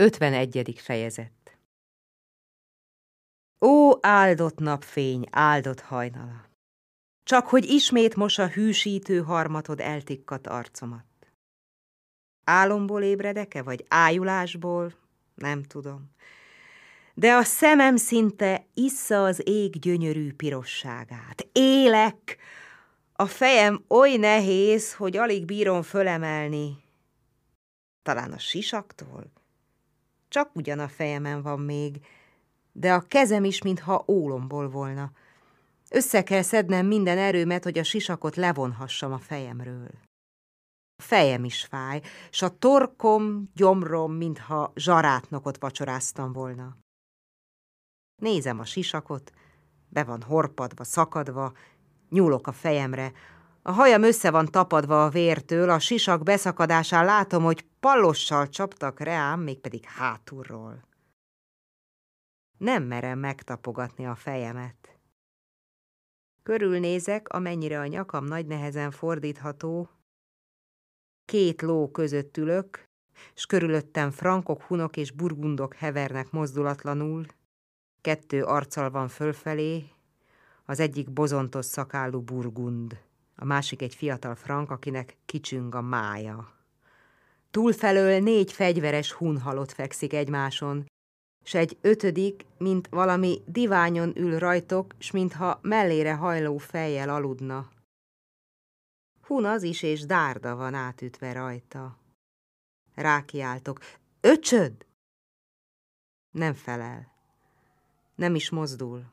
51. fejezet Ó, áldott napfény, áldott hajnala! Csak hogy ismét mos a hűsítő harmatod eltikkat arcomat. Álomból ébredek-e, vagy ájulásból? Nem tudom. De a szemem szinte issza az ég gyönyörű pirosságát. Élek! A fejem oly nehéz, hogy alig bírom fölemelni. Talán a sisaktól? Csak ugyan a fejemen van még, de a kezem is, mintha ólomból volna. Össze kell szednem minden erőmet, hogy a sisakot levonhassam a fejemről. A fejem is fáj, s a torkom, gyomrom, mintha zsarátnokot vacsoráztam volna. Nézem a sisakot, be van horpadva, szakadva, nyúlok a fejemre, a hajam össze van tapadva a vértől, a sisak beszakadásán látom, hogy pallossal csaptak reám, mégpedig hátulról. Nem merem megtapogatni a fejemet. Körülnézek, amennyire a nyakam nagy nehezen fordítható. Két ló között ülök, s körülöttem frankok, hunok és burgundok hevernek mozdulatlanul. Kettő arccal van fölfelé, az egyik bozontos szakállú burgund a másik egy fiatal frank, akinek kicsüng a mája. Túlfelől négy fegyveres hunhalott fekszik egymáson, s egy ötödik, mint valami diványon ül rajtok, s mintha mellére hajló fejjel aludna. Hun az is, és dárda van átütve rajta. Rákiáltok. Öcsöd! Nem felel. Nem is mozdul.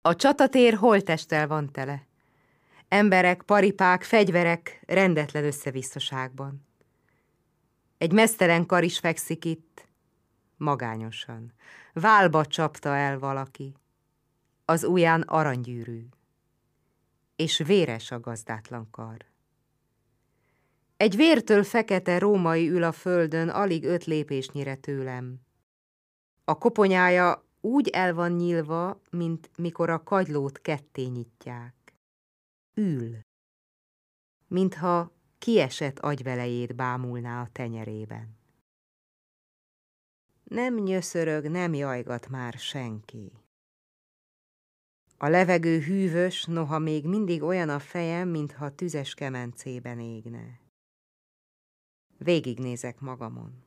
A csatatér holtestel van tele. Emberek, paripák, fegyverek rendetlen összevisszaságban. Egy mesztelen kar is fekszik itt, magányosan. Válba csapta el valaki. Az ujján aranygyűrű. És véres a gazdátlan kar. Egy vértől fekete római ül a földön, alig öt lépésnyire tőlem. A koponyája úgy el van nyílva, mint mikor a kagylót ketté nyitják ül, mintha kiesett agyvelejét bámulná a tenyerében. Nem nyöszörög, nem jajgat már senki. A levegő hűvös, noha még mindig olyan a fejem, mintha tüzes kemencében égne. Végignézek magamon.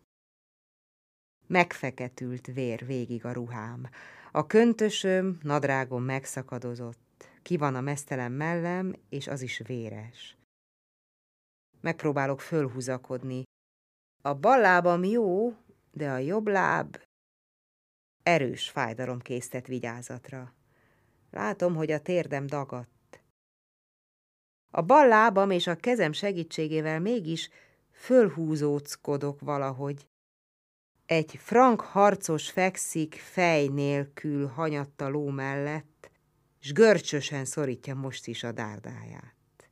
Megfeketült vér végig a ruhám. A köntösöm, nadrágom megszakadozott ki van a mesztelen mellem, és az is véres. Megpróbálok fölhúzakodni. A bal lábam jó, de a jobb láb erős fájdalom késztet vigyázatra. Látom, hogy a térdem dagadt. A bal lábam és a kezem segítségével mégis fölhúzóckodok valahogy. Egy frank harcos fekszik fej nélkül hanyatta ló mellett, s görcsösen szorítja most is a dárdáját.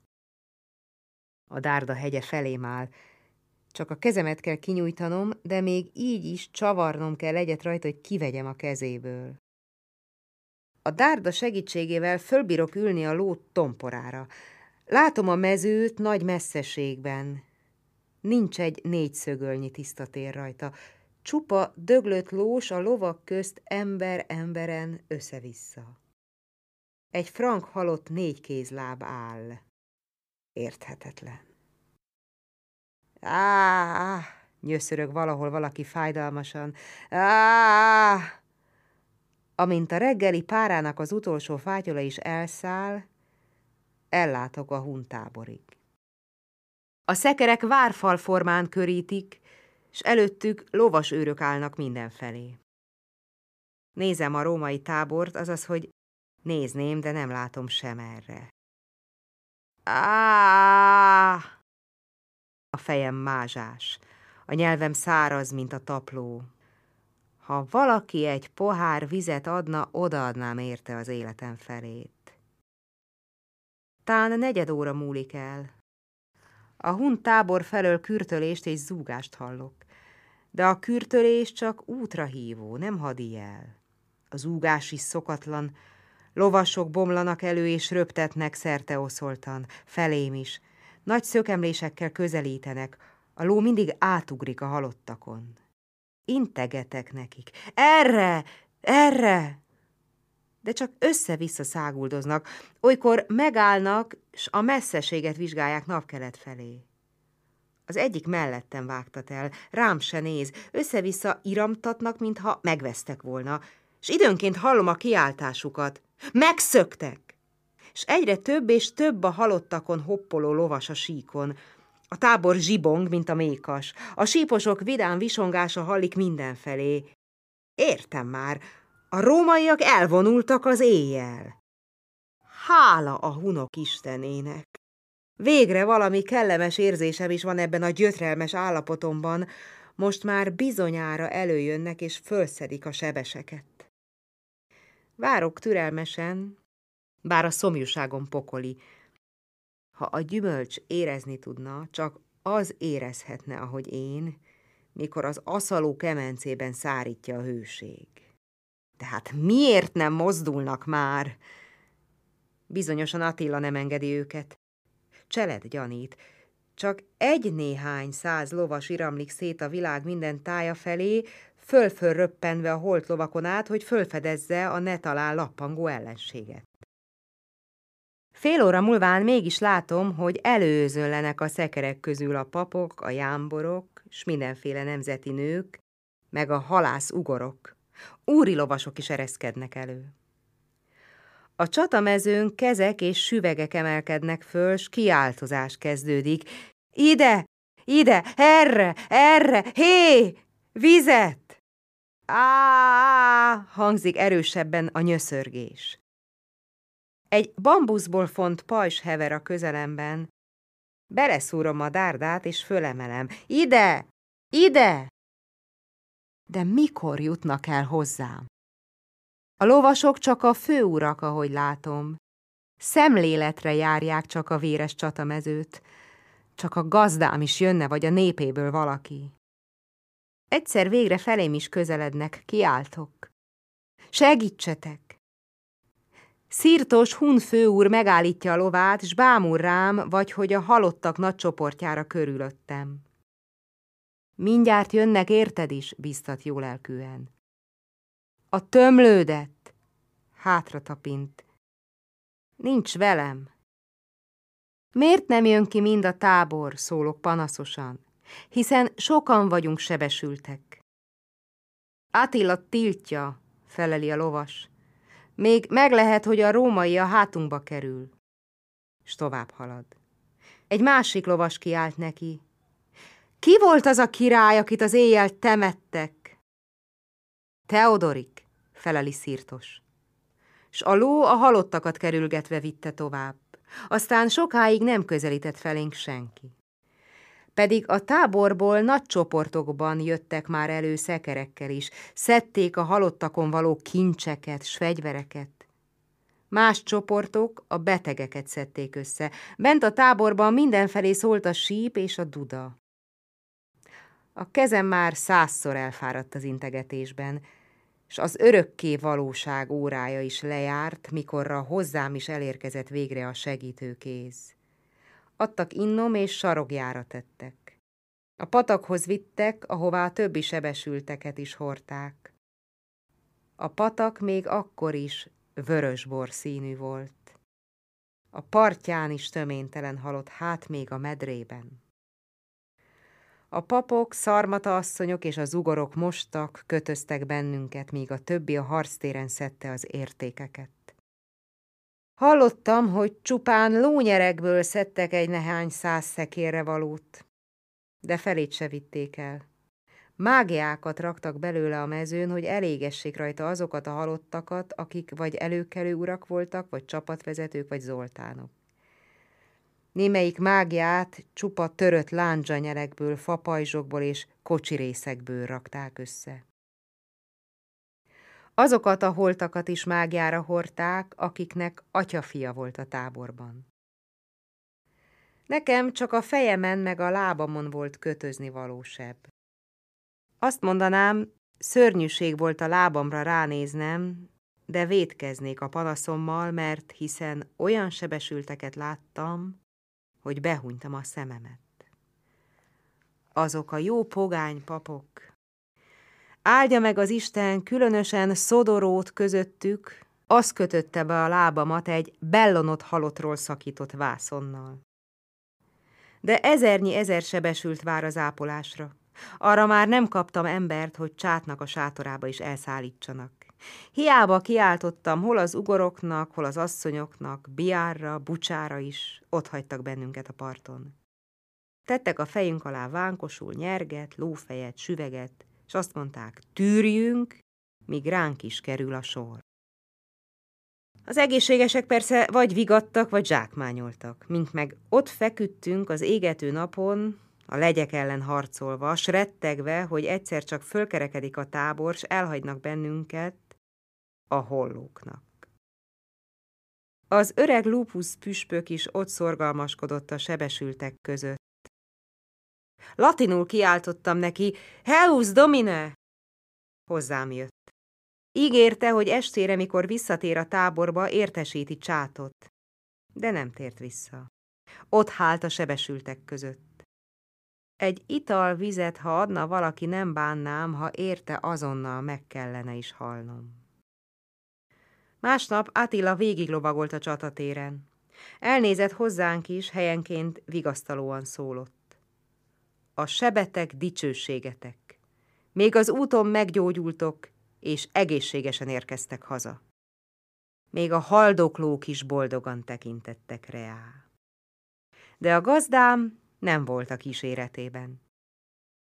A dárda hegye felém áll, csak a kezemet kell kinyújtanom, de még így is csavarnom kell egyet rajta, hogy kivegyem a kezéből. A dárda segítségével fölbírok ülni a ló tomporára. Látom a mezőt nagy messzeségben. Nincs egy négyszögölnyi tiszta tér rajta. Csupa döglött lós a lovak közt ember-emberen össze-vissza. Egy frank halott négy kézláb áll. Érthetetlen. Á, nyöszörög valahol valaki fájdalmasan. Á, amint a reggeli párának az utolsó fátyola is elszáll, ellátok a huntáborig. A szekerek várfal formán körítik, s előttük lovas őrök állnak mindenfelé. Nézem a római tábort, azaz, hogy Nézném, de nem látom sem erre. Á! A fejem mázsás, a nyelvem száraz, mint a tapló. Ha valaki egy pohár vizet adna, odaadnám érte az életem felét. Tán negyed óra múlik el. A hun tábor felől kürtölést és zúgást hallok, de a kürtölés csak útra hívó, nem hadi el. Az úgás is szokatlan, Lovasok bomlanak elő és röptetnek szerte oszoltan, felém is. Nagy szökemlésekkel közelítenek, a ló mindig átugrik a halottakon. Integetek nekik. Erre! Erre! De csak össze-vissza száguldoznak, olykor megállnak, s a messzeséget vizsgálják napkelet felé. Az egyik mellettem vágtat el, rám se néz, össze-vissza iramtatnak, mintha megvesztek volna, és időnként hallom a kiáltásukat. Megszöktek! És egyre több és több a halottakon hoppoló lovas a síkon. A tábor zsibong, mint a mékas. A síposok vidám visongása hallik mindenfelé. Értem már, a rómaiak elvonultak az éjjel. Hála a hunok istenének! Végre valami kellemes érzésem is van ebben a gyötrelmes állapotomban, most már bizonyára előjönnek és fölszedik a sebeseket. Várok türelmesen, bár a szomjúságom pokoli. Ha a gyümölcs érezni tudna, csak az érezhetne, ahogy én, mikor az aszaló kemencében szárítja a hőség. Tehát miért nem mozdulnak már? Bizonyosan Attila nem engedi őket. Cseled gyanít. Csak egy-néhány száz lovas iramlik szét a világ minden tája felé, fölföl röppenve a holt lovakon át, hogy fölfedezze a ne talán lappangó ellenséget. Fél óra múlván mégis látom, hogy előzöllenek a szekerek közül a papok, a jámborok, s mindenféle nemzeti nők, meg a halász ugorok. Úri lovasok is ereszkednek elő. A csatamezőn kezek és süvegek emelkednek föl, s kiáltozás kezdődik. Ide! Ide! Erre! Erre! Hé! Vizet! Á! hangzik erősebben a nyöszörgés. Egy bambuszból font pajzs hever a közelemben. Beleszúrom a dárdát, és fölemelem. Ide! Ide! De mikor jutnak el hozzám? A lovasok csak a főurak, ahogy látom. Szemléletre járják csak a véres csatamezőt. Csak a gazdám is jönne, vagy a népéből valaki. Egyszer végre felém is közelednek, kiáltok. Segítsetek! Szirtos hun főúr megállítja a lovát, s bámul rám, vagy hogy a halottak nagy csoportjára körülöttem. Mindjárt jönnek, érted is, biztat lelkűen. A tömlődett, hátra tapint. Nincs velem. Miért nem jön ki mind a tábor, szólok panaszosan, hiszen sokan vagyunk sebesültek. Attila tiltja, feleli a lovas. Még meg lehet, hogy a római a hátunkba kerül. És tovább halad. Egy másik lovas kiált neki. Ki volt az a király, akit az éjjel temettek? Teodorik, feleli szírtos. S a ló a halottakat kerülgetve vitte tovább. Aztán sokáig nem közelített felénk senki. Pedig a táborból nagy csoportokban jöttek már elő szekerekkel is, szedték a halottakon való kincseket, s fegyvereket. Más csoportok a betegeket szedték össze. Bent a táborban mindenfelé szólt a síp és a duda. A kezem már százszor elfáradt az integetésben, és az örökké valóság órája is lejárt, mikorra hozzám is elérkezett végre a segítőkéz. Adtak innom és sarogjára tettek. A patakhoz vittek, ahová a többi sebesülteket is hordták. A patak még akkor is vörösbor színű volt. A partján is töménytelen halott, hát még a medrében. A papok, szarmata asszonyok és az ugorok mostak, kötöztek bennünket, míg a többi a harctéren szedte az értékeket. Hallottam, hogy csupán lónyerekből szedtek egy nehány száz szekérre valót, de felét se vitték el. Mágiákat raktak belőle a mezőn, hogy elégessék rajta azokat a halottakat, akik vagy előkelő urak voltak, vagy csapatvezetők, vagy zoltánok. Némelyik mágiát csupa törött lándzsanyelekből, fapajzsokból és kocsirészekből rakták össze. Azokat a holtakat is mágiára hordták, akiknek atyafia volt a táborban. Nekem csak a fejemen meg a lábamon volt kötözni valósebb. Azt mondanám, szörnyűség volt a lábamra ránéznem, de vétkeznék a panaszommal, mert hiszen olyan sebesülteket láttam, hogy behunytam a szememet. Azok a jó pogány papok, Áldja meg az Isten különösen Szodorót közöttük, az kötötte be a lábamat egy bellonott halottról szakított vászonnal. De ezernyi ezer sebesült vár az ápolásra. Arra már nem kaptam embert, hogy csátnak a sátorába is elszállítsanak. Hiába kiáltottam hol az ugoroknak, hol az asszonyoknak, biárra, bucsára is, ott hagytak bennünket a parton. Tettek a fejünk alá vánkosul nyerget, lófejet, süveget, és azt mondták, tűrjünk, míg ránk is kerül a sor. Az egészségesek persze vagy vigadtak, vagy zsákmányoltak, mint meg ott feküdtünk az égető napon, a legyek ellen harcolva, s rettegve, hogy egyszer csak fölkerekedik a tábor, s elhagynak bennünket a hollóknak. Az öreg lúpusz püspök is ott szorgalmaskodott a sebesültek között. Latinul kiáltottam neki, Heus Domine! Hozzám jött. Ígérte, hogy estére, mikor visszatér a táborba, értesíti csátot. De nem tért vissza. Ott hált a sebesültek között. Egy ital vizet, ha adna valaki, nem bánnám, ha érte azonnal meg kellene is halnom. Másnap Attila végiglovagolt a csatatéren. Elnézett hozzánk is, helyenként vigasztalóan szólott. A sebetek dicsőségetek. Még az úton meggyógyultok, és egészségesen érkeztek haza. Még a haldoklók is boldogan tekintettek reá. De a gazdám nem volt a kíséretében.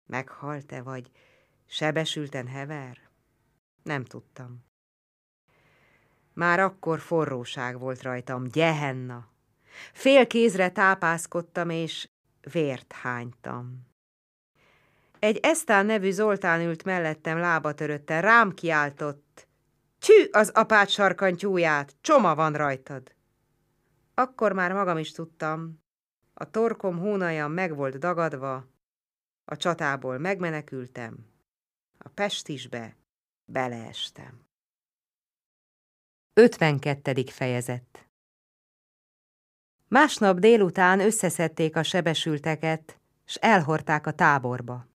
Meghalt-e, vagy sebesülten hever? Nem tudtam. Már akkor forróság volt rajtam, gyehenna. Fél kézre tápászkodtam, és vért hánytam. Egy Esztán nevű Zoltán ült mellettem lábatörötten, rám kiáltott. Csű az apát sarkantyúját, csoma van rajtad. Akkor már magam is tudtam. A torkom hónajam meg volt dagadva, a csatából megmenekültem, a pestisbe beleestem. 52. fejezet Másnap délután összeszedték a sebesülteket, s elhorták a táborba.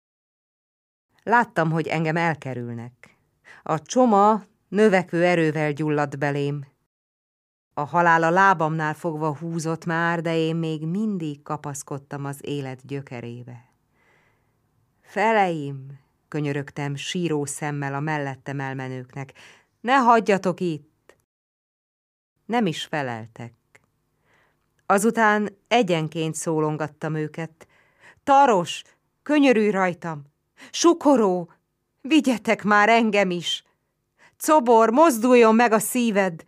Láttam, hogy engem elkerülnek. A csoma növekvő erővel gyulladt belém. A halál a lábamnál fogva húzott már, de én még mindig kapaszkodtam az élet gyökerébe. Feleim, könyörögtem síró szemmel a mellettem elmenőknek, ne hagyjatok itt! Nem is feleltek. Azután egyenként szólongattam őket. Taros, könyörülj rajtam! Sukoró, vigyetek már engem is! Cobor, mozduljon meg a szíved!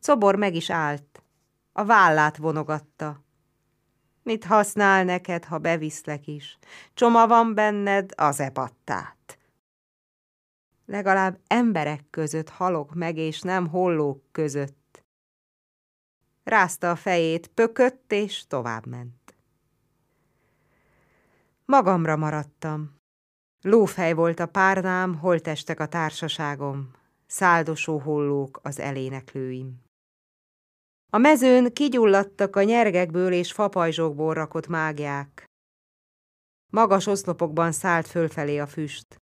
Cobor meg is állt, a vállát vonogatta. Mit használ neked, ha beviszlek is? Csoma van benned, az epattát. Legalább emberek között halok meg, és nem hollók között. Rázta a fejét, pökött, és továbbment. Magamra maradtam. Lófej volt a párnám, holtestek a társaságom, száldosó hollók az eléneklőim. A mezőn kigyulladtak a nyergekből és fapajzsokból rakott mágják. Magas oszlopokban szállt fölfelé a füst.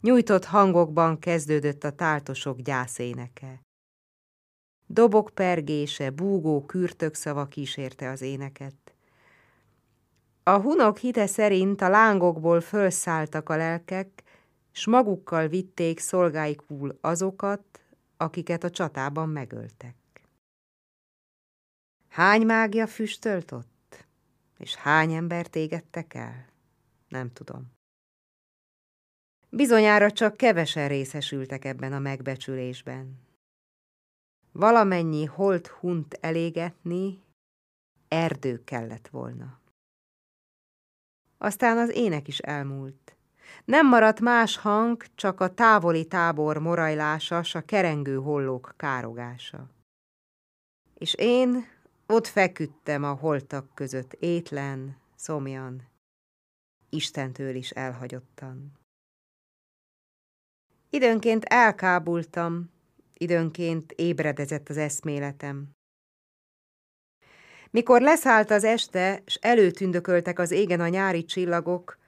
Nyújtott hangokban kezdődött a táltosok gyászéneke. Dobok pergése, búgó kürtök szava kísérte az éneket. A hunok hite szerint a lángokból fölszálltak a lelkek, s magukkal vitték szolgáikul azokat, akiket a csatában megöltek. Hány mágia füstölt ott? És hány embert égettek el? Nem tudom. Bizonyára csak kevesen részesültek ebben a megbecsülésben. Valamennyi holt hunt elégetni, erdő kellett volna. Aztán az ének is elmúlt. Nem maradt más hang, csak a távoli tábor morajlása, s a kerengő hollók károgása. És én ott feküdtem a holtak között, étlen, szomjan, Istentől is elhagyottan. Időnként elkábultam, időnként ébredezett az eszméletem. Mikor leszállt az este, s előtündököltek az égen a nyári csillagok,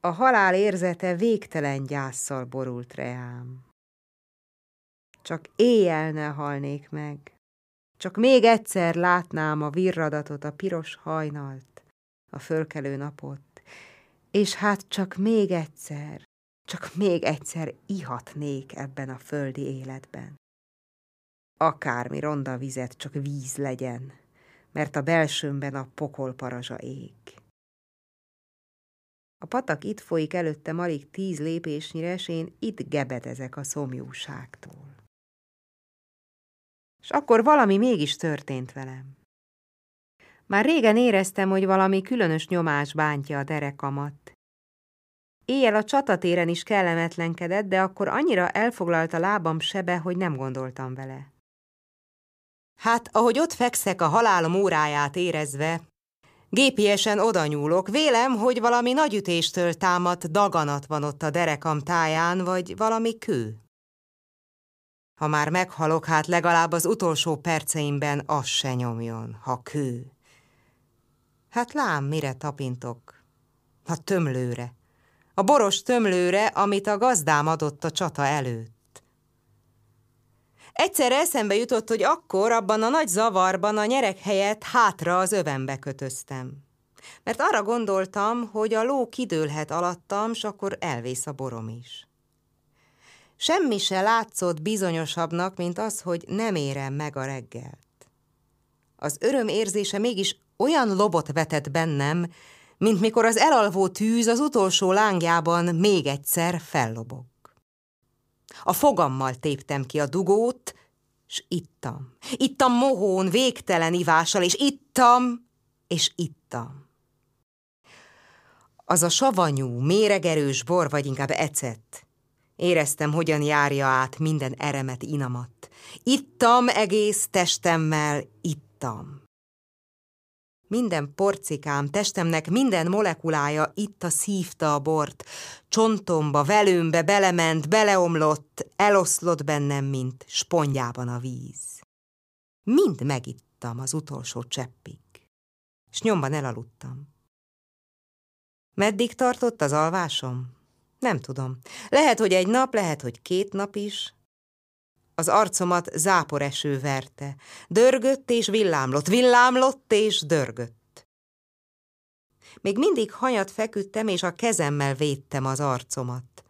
A halál érzete végtelen gyászsal borult reám. Csak éjjel ne halnék meg, csak még egyszer látnám a virradatot, a piros hajnalt, a fölkelő napot, és hát csak még egyszer, csak még egyszer ihatnék ebben a földi életben. Akármi ronda vizet, csak víz legyen, mert a belsőmben a pokol parazsa ég. A patak itt folyik előtte alig tíz lépésnyire, s én itt gebedezek a szomjúságtól. És akkor valami mégis történt velem. Már régen éreztem, hogy valami különös nyomás bántja a derekamat. Éjjel a csatatéren is kellemetlenkedett, de akkor annyira elfoglalt a lábam sebe, hogy nem gondoltam vele. Hát, ahogy ott fekszek a halálom óráját érezve, gépiesen oda nyúlok, vélem, hogy valami nagyütéstől támadt daganat van ott a derekam táján, vagy valami kő. Ha már meghalok, hát legalább az utolsó perceimben az se nyomjon, ha kő. Hát lám, mire tapintok? A tömlőre. A boros tömlőre, amit a gazdám adott a csata előtt. Egyszer eszembe jutott, hogy akkor abban a nagy zavarban a nyerek helyett hátra az övembe kötöztem. Mert arra gondoltam, hogy a ló kidőlhet alattam, s akkor elvész a borom is. Semmi se látszott bizonyosabbnak, mint az, hogy nem érem meg a reggelt. Az öröm érzése mégis olyan lobot vetett bennem, mint mikor az elalvó tűz az utolsó lángjában még egyszer fellobog. A fogammal téptem ki a dugót, s ittam. Ittam mohón, végtelen ivással, és ittam, és ittam. Az a savanyú, méregerős bor, vagy inkább ecet. Éreztem, hogyan járja át minden eremet inamat. Ittam egész testemmel, ittam. Minden porcikám, testemnek minden molekulája itt a szívta a bort, csontomba, velőmbe belement, beleomlott, eloszlott bennem, mint spongyában a víz. Mind megittam az utolsó cseppig, s nyomban elaludtam. Meddig tartott az alvásom? Nem tudom. Lehet, hogy egy nap, lehet, hogy két nap is, az arcomat záporeső verte. Dörgött és villámlott, villámlott és dörgött. Még mindig hanyat feküdtem, és a kezemmel védtem az arcomat.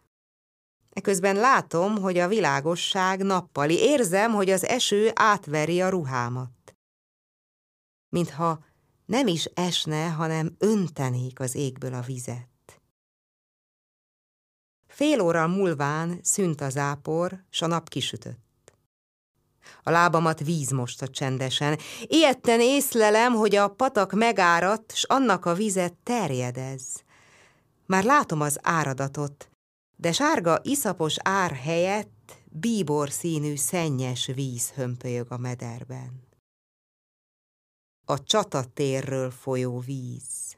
Eközben látom, hogy a világosság nappali, érzem, hogy az eső átveri a ruhámat. Mintha nem is esne, hanem öntenék az égből a vizet. Fél óra múlván szűnt a zápor, s a nap kisütött. A lábamat víz mosta csendesen. Ilyetten észlelem, hogy a patak megáradt, s annak a vize terjedez. Már látom az áradatot, de sárga iszapos ár helyett bíbor színű szennyes víz hömpölyög a mederben. A csatatérről folyó víz.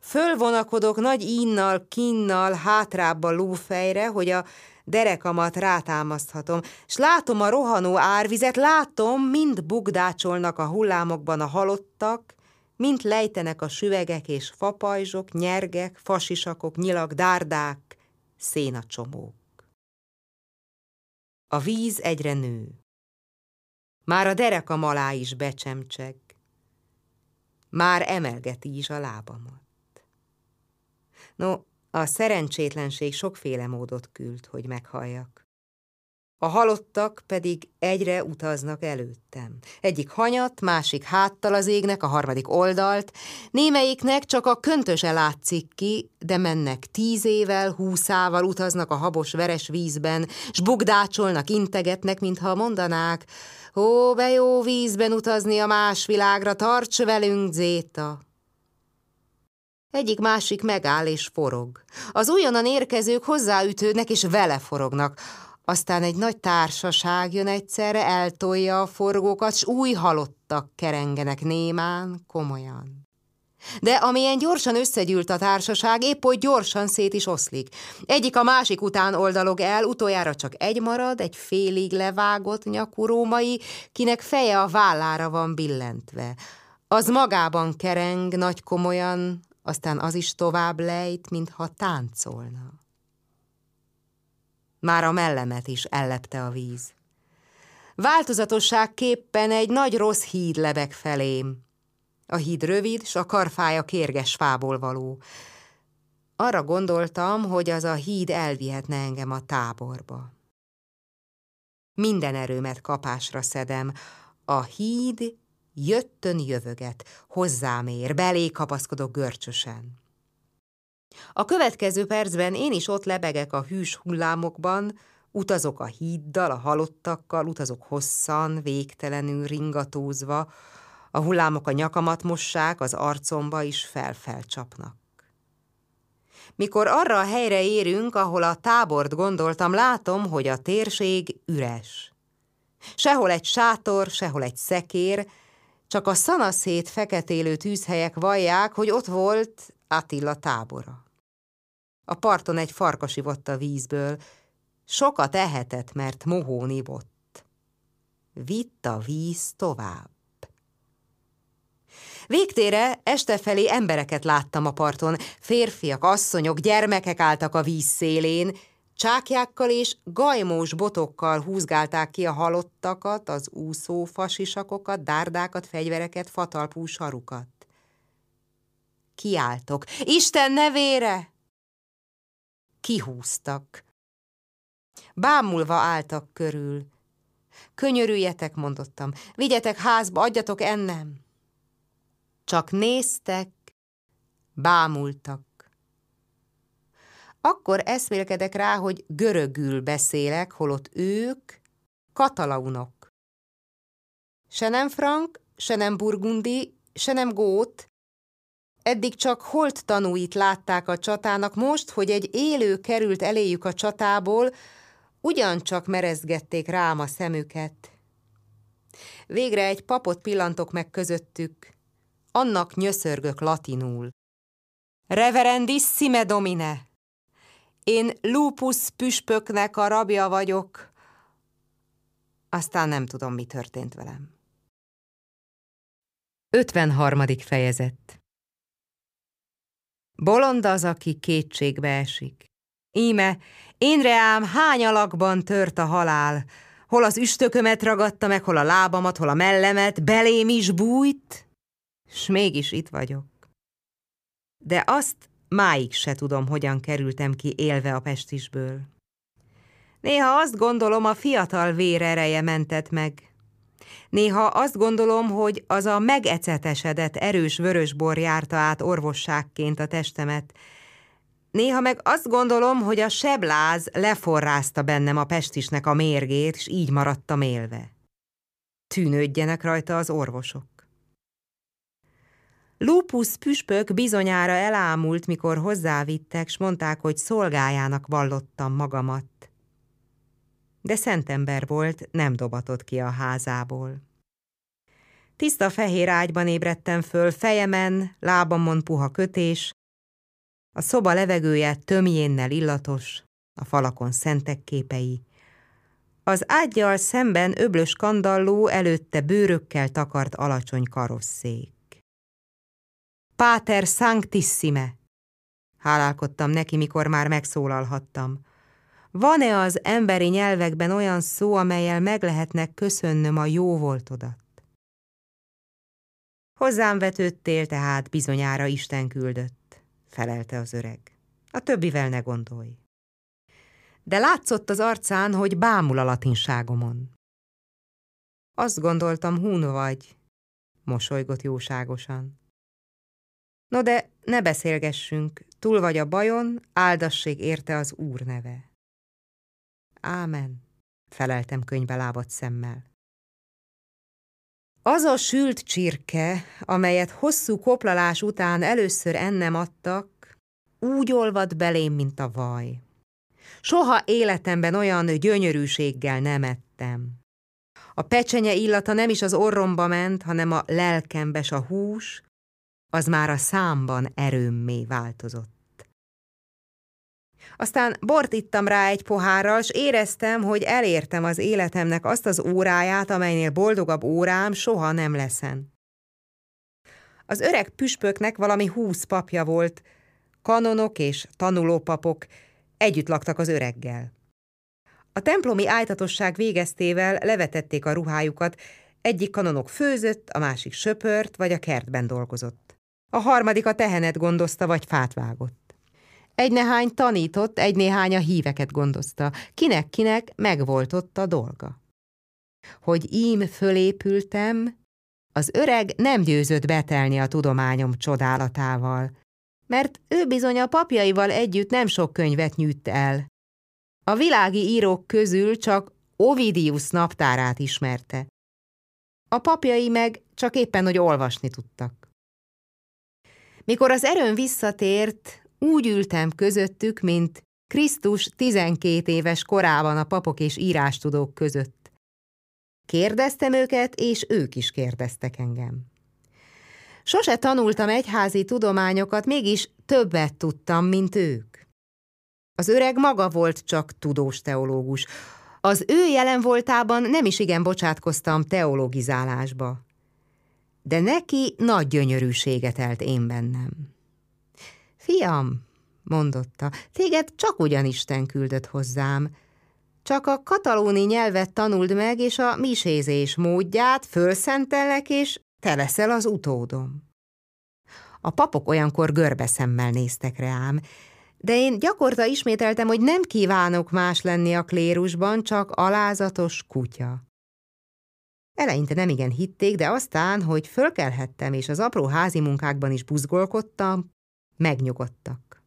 Fölvonakodok nagy innal, kinnal, hátrább a lófejre, hogy a derekamat rátámaszthatom, s látom a rohanó árvizet, látom, mind bugdácsolnak a hullámokban a halottak, mint lejtenek a süvegek és fapajzsok, nyergek, fasisakok, nyilak, dárdák, szénacsomók. A víz egyre nő. Már a derekam alá is becsemcseg. Már emelgeti is a lábamat. No, a szerencsétlenség sokféle módot küld, hogy meghalljak. A halottak pedig egyre utaznak előttem. Egyik hanyat, másik háttal az égnek, a harmadik oldalt. Némelyiknek csak a köntöse látszik ki, de mennek tízével, húszával utaznak a habos veres vízben, s bugdácsolnak, integetnek, mintha mondanák, ó, be jó vízben utazni a más világra, tarts velünk, Zéta! Egyik-másik megáll és forog. Az újonnan érkezők hozzáütődnek és vele forognak. Aztán egy nagy társaság jön egyszerre, eltolja a forgókat, s új halottak kerengenek némán, komolyan. De amilyen gyorsan összegyűlt a társaság, épp hogy gyorsan szét is oszlik. Egyik a másik után oldalog el, utoljára csak egy marad, egy félig levágott nyakú római, kinek feje a vállára van billentve. Az magában kereng, nagy komolyan, aztán az is tovább lejt, mintha táncolna. Már a mellemet is ellepte a víz. Változatosságképpen egy nagy rossz híd lebeg felém. A híd rövid, s a karfája kérges fából való. Arra gondoltam, hogy az a híd elvihetne engem a táborba. Minden erőmet kapásra szedem. A híd jöttön jövöget, hozzám ér, belé kapaszkodok görcsösen. A következő percben én is ott lebegek a hűs hullámokban, utazok a híddal, a halottakkal, utazok hosszan, végtelenül ringatózva, a hullámok a nyakamat mossák, az arcomba is felfelcsapnak. Mikor arra a helyre érünk, ahol a tábort gondoltam, látom, hogy a térség üres. Sehol egy sátor, sehol egy szekér, csak a szanaszét feketélő tűzhelyek vallják, hogy ott volt Attila tábora. A parton egy farkas ivott a vízből, sokat ehetett, mert mohón ivott. Vitt a víz tovább. Végtére este felé embereket láttam a parton, férfiak, asszonyok, gyermekek álltak a víz szélén, csákjákkal és gajmós botokkal húzgálták ki a halottakat, az úszó fasisakokat, dárdákat, fegyvereket, fatalpú sarukat. Kiáltok, Isten nevére! Kihúztak. Bámulva álltak körül. Könyörüljetek, mondottam, vigyetek házba, adjatok ennem. Csak néztek, bámultak. Akkor eszmélkedek rá, hogy görögül beszélek, holott ők katalaunok. Se nem frank, se nem burgundi, se nem gót, Eddig csak holt tanúit látták a csatának, most, hogy egy élő került eléjük a csatából, ugyancsak merezgették rám a szemüket. Végre egy papot pillantok meg közöttük, annak nyöszörgök latinul. Reverendissime domine! Én lupus püspöknek a rabja vagyok. Aztán nem tudom, mi történt velem. 53. fejezet Bolond az, aki kétségbe esik. Íme, én reám hány alakban tört a halál, hol az üstökömet ragadta meg, hol a lábamat, hol a mellemet, belém is bújt, s mégis itt vagyok. De azt máig se tudom, hogyan kerültem ki élve a pestisből. Néha azt gondolom, a fiatal vér ereje mentett meg, Néha azt gondolom, hogy az a megecetesedett erős vörösbor járta át orvosságként a testemet. Néha meg azt gondolom, hogy a sebláz leforrázta bennem a pestisnek a mérgét, és így maradtam élve. Tűnődjenek rajta az orvosok. Lupus püspök bizonyára elámult, mikor hozzávittek, s mondták, hogy szolgájának vallottam magamat de szentember volt, nem dobatott ki a házából. Tiszta fehér ágyban ébredtem föl, fejemen, lábamon puha kötés, a szoba levegője tömjénnel illatos, a falakon szentek képei. Az ágyjal szemben öblös kandalló előtte bőrökkel takart alacsony karosszék. Páter Sanctissime! Hálálkodtam neki, mikor már megszólalhattam. Van-e az emberi nyelvekben olyan szó, amelyel meg lehetnek köszönnöm a jó voltodat? Hozzám vetődtél, tehát bizonyára Isten küldött, felelte az öreg. A többivel ne gondolj. De látszott az arcán, hogy bámul a latinságomon. Azt gondoltam, hún vagy, mosolygott jóságosan. No de ne beszélgessünk, túl vagy a bajon, áldasség érte az Úr neve. Ámen, feleltem könybe lábadt szemmel. Az a sült csirke, amelyet hosszú koplalás után először ennem adtak, úgy olvad belém, mint a vaj. Soha életemben olyan gyönyörűséggel nem ettem. A pecsenye illata nem is az orromba ment, hanem a lelkembe, a hús, az már a számban erőmmé változott. Aztán bort ittam rá egy pohárral, s éreztem, hogy elértem az életemnek azt az óráját, amelynél boldogabb órám soha nem leszen. Az öreg püspöknek valami húsz papja volt, kanonok és tanulópapok együtt laktak az öreggel. A templomi ájtatosság végeztével levetették a ruhájukat, egyik kanonok főzött, a másik söpört vagy a kertben dolgozott. A harmadik a tehenet gondozta vagy fát vágott. Egy nehány tanított, egy néhány a híveket gondozta, kinek-kinek megvolt ott a dolga. Hogy ím fölépültem, az öreg nem győzött betelni a tudományom csodálatával, mert ő bizony a papjaival együtt nem sok könyvet nyűtt el. A világi írók közül csak Ovidius naptárát ismerte. A papjai meg csak éppen, hogy olvasni tudtak. Mikor az erőn visszatért, úgy ültem közöttük, mint Krisztus 12 éves korában a papok és írástudók között. Kérdeztem őket, és ők is kérdeztek engem. Sose tanultam egyházi tudományokat, mégis többet tudtam, mint ők. Az öreg maga volt csak tudós teológus. Az ő jelen voltában nem is igen bocsátkoztam teologizálásba. De neki nagy gyönyörűséget elt én bennem. Fiam, mondotta, téged csak ugyan Isten küldött hozzám. Csak a katalóni nyelvet tanuld meg, és a misézés módját fölszentellek, és te leszel az utódom. A papok olyankor görbeszemmel néztek rám, de én gyakorta ismételtem, hogy nem kívánok más lenni a klérusban, csak alázatos kutya. Eleinte nem igen hitték, de aztán, hogy fölkelhettem, és az apró házi munkákban is buzgolkodtam, megnyugodtak.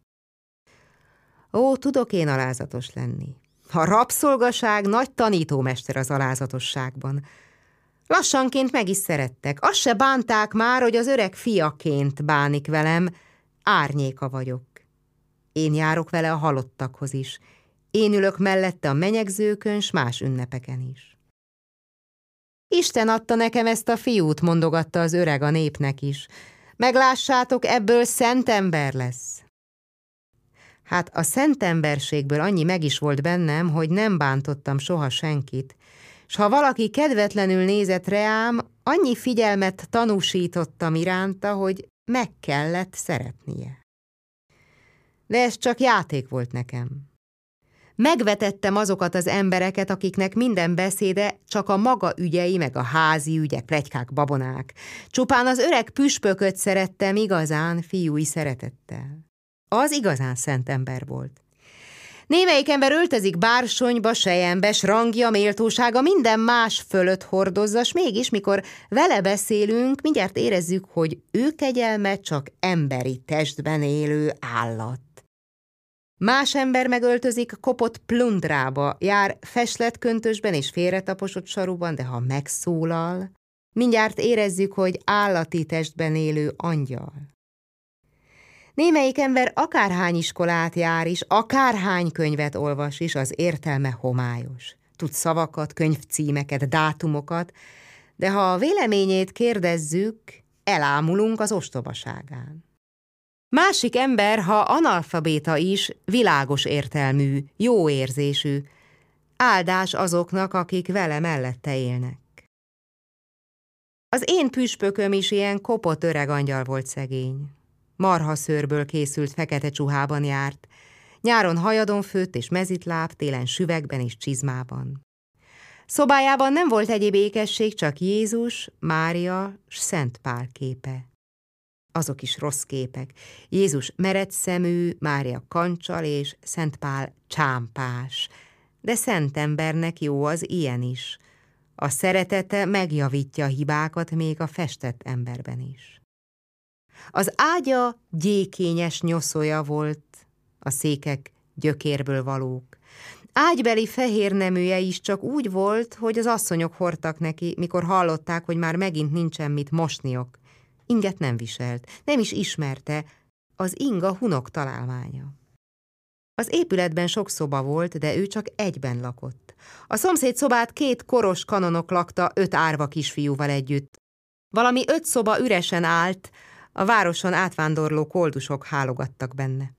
Ó, tudok én alázatos lenni. A rabszolgaság nagy tanítómester az alázatosságban. Lassanként meg is szerettek. Azt se bánták már, hogy az öreg fiaként bánik velem, árnyéka vagyok. Én járok vele a halottakhoz is. Én ülök mellette a menyegzőkön, s más ünnepeken is. Isten adta nekem ezt a fiút, mondogatta az öreg a népnek is. Meglássátok, ebből szent ember lesz. Hát a szentemberségből annyi meg is volt bennem, hogy nem bántottam soha senkit, s ha valaki kedvetlenül nézett reám, annyi figyelmet tanúsítottam iránta, hogy meg kellett szeretnie de ez csak játék volt nekem. Megvetettem azokat az embereket, akiknek minden beszéde csak a maga ügyei, meg a házi ügyek, plegykák, babonák. Csupán az öreg püspököt szerettem igazán fiúi szeretettel. Az igazán szent ember volt. Némelyik ember öltözik bársonyba, sejembe, s rangja, méltósága minden más fölött hordozza, s mégis, mikor vele beszélünk, mindjárt érezzük, hogy ő kegyelme csak emberi testben élő állat. Más ember megöltözik kopott plundrába, jár köntösben és félretaposott saruban, de ha megszólal, mindjárt érezzük, hogy állati testben élő angyal. Némelyik ember akárhány iskolát jár is, akárhány könyvet olvas is, az értelme homályos. Tud szavakat, könyvcímeket, dátumokat, de ha a véleményét kérdezzük, elámulunk az ostobaságán. Másik ember, ha analfabéta is, világos értelmű, jó érzésű. Áldás azoknak, akik vele mellette élnek. Az én püspököm is ilyen kopott öreg angyal volt szegény. Marha szőrből készült fekete csuhában járt, nyáron hajadon főtt és mezitláb, télen süvegben és csizmában. Szobájában nem volt egyéb ékesség, csak Jézus, Mária s Szent Pál képe azok is rossz képek. Jézus mered szemű, Mária kancsal és Szent Pál csámpás. De szent embernek jó az ilyen is. A szeretete megjavítja a hibákat még a festett emberben is. Az ágya gyékényes nyoszója volt, a székek gyökérből valók. Ágybeli fehér neműje is csak úgy volt, hogy az asszonyok hordtak neki, mikor hallották, hogy már megint nincsen mit mosniok. Inget nem viselt, nem is ismerte, az inga hunok találmánya. Az épületben sok szoba volt, de ő csak egyben lakott. A szomszéd szobát két koros kanonok lakta öt árva kisfiúval együtt. Valami öt szoba üresen állt, a városon átvándorló koldusok hálogattak benne.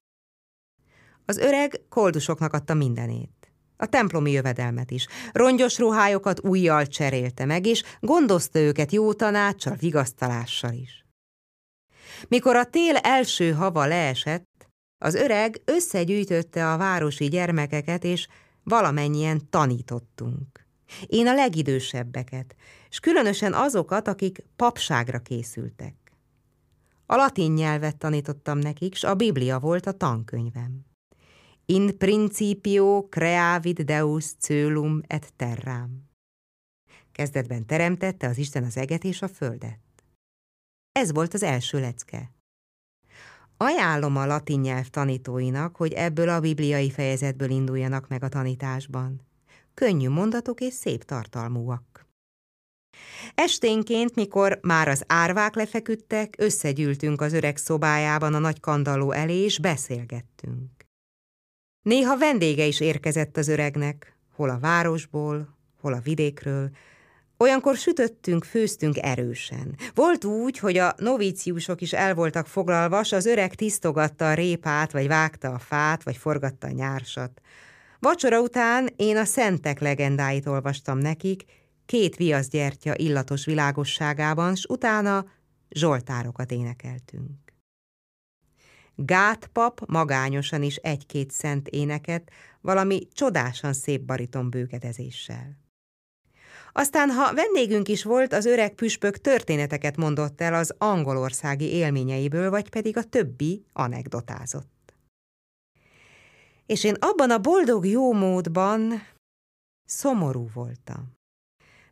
Az öreg koldusoknak adta mindenét. A templomi jövedelmet is. Rongyos ruhájukat újjal cserélte meg, és gondozta őket jó tanácssal, vigasztalással is. Mikor a tél első hava leesett, az öreg összegyűjtötte a városi gyermekeket, és valamennyien tanítottunk. Én a legidősebbeket, és különösen azokat, akik papságra készültek. A latin nyelvet tanítottam nekik, s a Biblia volt a tankönyvem. In principio creavit Deus cölum et terram. Kezdetben teremtette az Isten az eget és a földet. Ez volt az első lecke. Ajánlom a latin nyelv tanítóinak, hogy ebből a bibliai fejezetből induljanak meg a tanításban. Könnyű mondatok és szép tartalmúak. Esténként, mikor már az árvák lefeküdtek, összegyűltünk az öreg szobájában a nagy kandalló elé, és beszélgettünk. Néha vendége is érkezett az öregnek, hol a városból, hol a vidékről, Olyankor sütöttünk, főztünk erősen. Volt úgy, hogy a novíciusok is el voltak foglalva, s az öreg tisztogatta a répát, vagy vágta a fát, vagy forgatta a nyársat. Vacsora után én a szentek legendáit olvastam nekik, két viaszgyertya illatos világosságában, s utána zsoltárokat énekeltünk. Gátpap magányosan is egy-két szent éneket, valami csodásan szép bariton bőkedezéssel. Aztán, ha vendégünk is volt, az öreg püspök történeteket mondott el az angolországi élményeiből, vagy pedig a többi anekdotázott. És én abban a boldog jó módban szomorú voltam.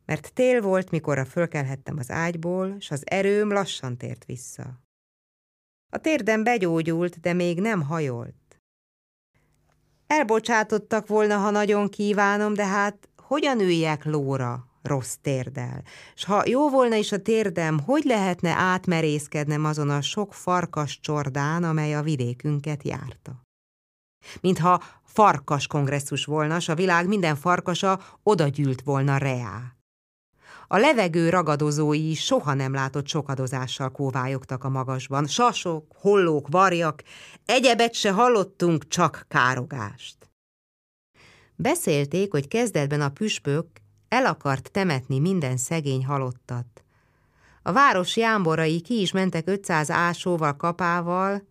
Mert tél volt, mikorra fölkelhettem az ágyból, s az erőm lassan tért vissza. A térdem begyógyult, de még nem hajolt. Elbocsátottak volna, ha nagyon kívánom, de hát hogyan üljek lóra, rossz térdel. S ha jó volna is a térdem, hogy lehetne átmerészkednem azon a sok farkas csordán, amely a vidékünket járta? Mintha farkas kongresszus volna, s a világ minden farkasa odagyűlt volna reá. A levegő ragadozói soha nem látott sokadozással kóvályogtak a magasban. Sasok, hollók, varjak, egyebet se hallottunk, csak károgást. Beszélték, hogy kezdetben a püspök el akart temetni minden szegény halottat. A város jámborai ki is mentek 500 ásóval, kapával,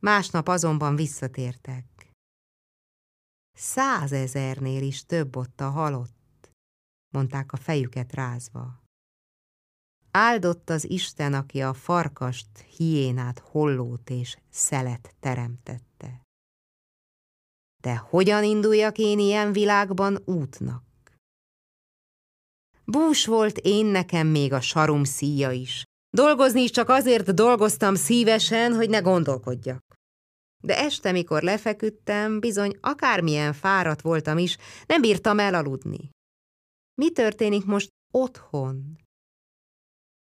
másnap azonban visszatértek. Százezernél is több ott a halott, mondták a fejüket rázva. Áldott az Isten, aki a farkast, hiénát, hollót és szelet teremtette. De hogyan induljak én ilyen világban útnak? Bús volt én nekem még a sarum szíja is. Dolgozni is csak azért dolgoztam szívesen, hogy ne gondolkodjak. De este, mikor lefeküdtem, bizony akármilyen fáradt voltam is, nem bírtam elaludni. Mi történik most otthon?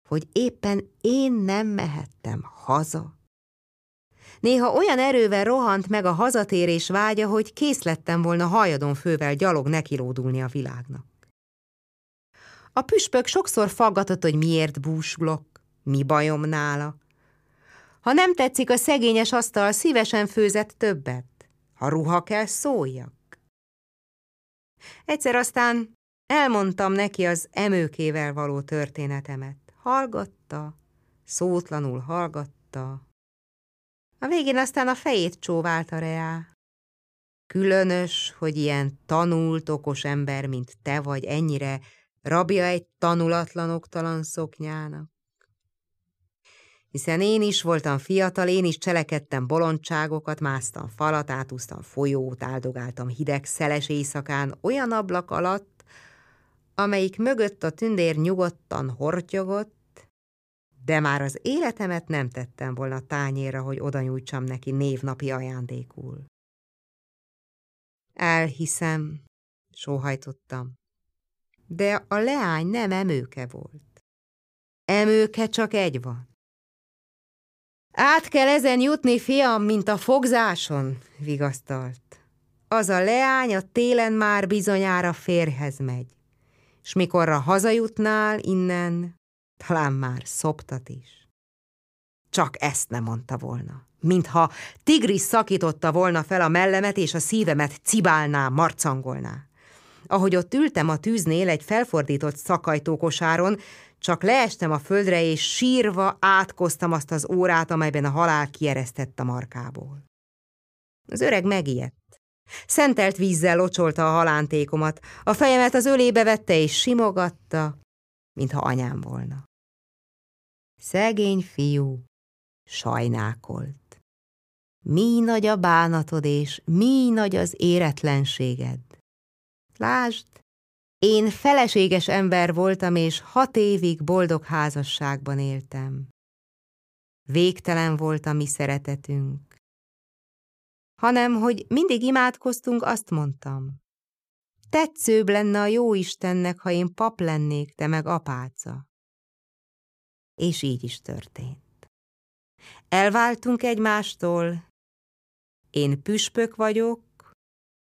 Hogy éppen én nem mehettem haza? Néha olyan erővel rohant meg a hazatérés vágya, hogy kész lettem volna hajadon fővel gyalog nekilódulni a világnak. A püspök sokszor faggatott, hogy miért búsulok, mi bajom nála. Ha nem tetszik a szegényes asztal, szívesen főzett többet. Ha ruha kell, szóljak. Egyszer aztán elmondtam neki az emőkével való történetemet. Hallgatta, szótlanul hallgatta. A végén aztán a fejét csóválta reá. Különös, hogy ilyen tanult, okos ember, mint te vagy, ennyire rabja egy tanulatlan oktalan szoknyának. Hiszen én is voltam fiatal, én is cselekedtem bolondságokat, másztam falat, átúztam folyót, áldogáltam hideg, szeles éjszakán olyan ablak alatt, amelyik mögött a tündér nyugodtan hortyogott, de már az életemet nem tettem volna tányéra, hogy oda nyújtsam neki névnapi ajándékul. Elhiszem, sóhajtottam de a leány nem emőke volt. Emőke csak egy van. Át kell ezen jutni, fiam, mint a fogzáson, vigasztalt. Az a leány a télen már bizonyára férhez megy, s mikorra hazajutnál innen, talán már szoptat is. Csak ezt nem mondta volna, mintha tigris szakította volna fel a mellemet, és a szívemet cibálná, marcangolná ahogy ott ültem a tűznél egy felfordított szakajtókosáron, Csak leestem a földre, és sírva átkoztam azt az órát, amelyben a halál kieresztett a markából. Az öreg megijedt. Szentelt vízzel locsolta a halántékomat, a fejemet az ölébe vette és simogatta, mintha anyám volna. Szegény fiú sajnákolt. Mi nagy a bánatod, és mi nagy az éretlenséged. Lásd, én feleséges ember voltam, és hat évig boldog házasságban éltem. Végtelen volt a mi szeretetünk. Hanem, hogy mindig imádkoztunk, azt mondtam. Tetszőbb lenne a jó Istennek, ha én pap lennék, te meg apáca. És így is történt. Elváltunk egymástól, én püspök vagyok,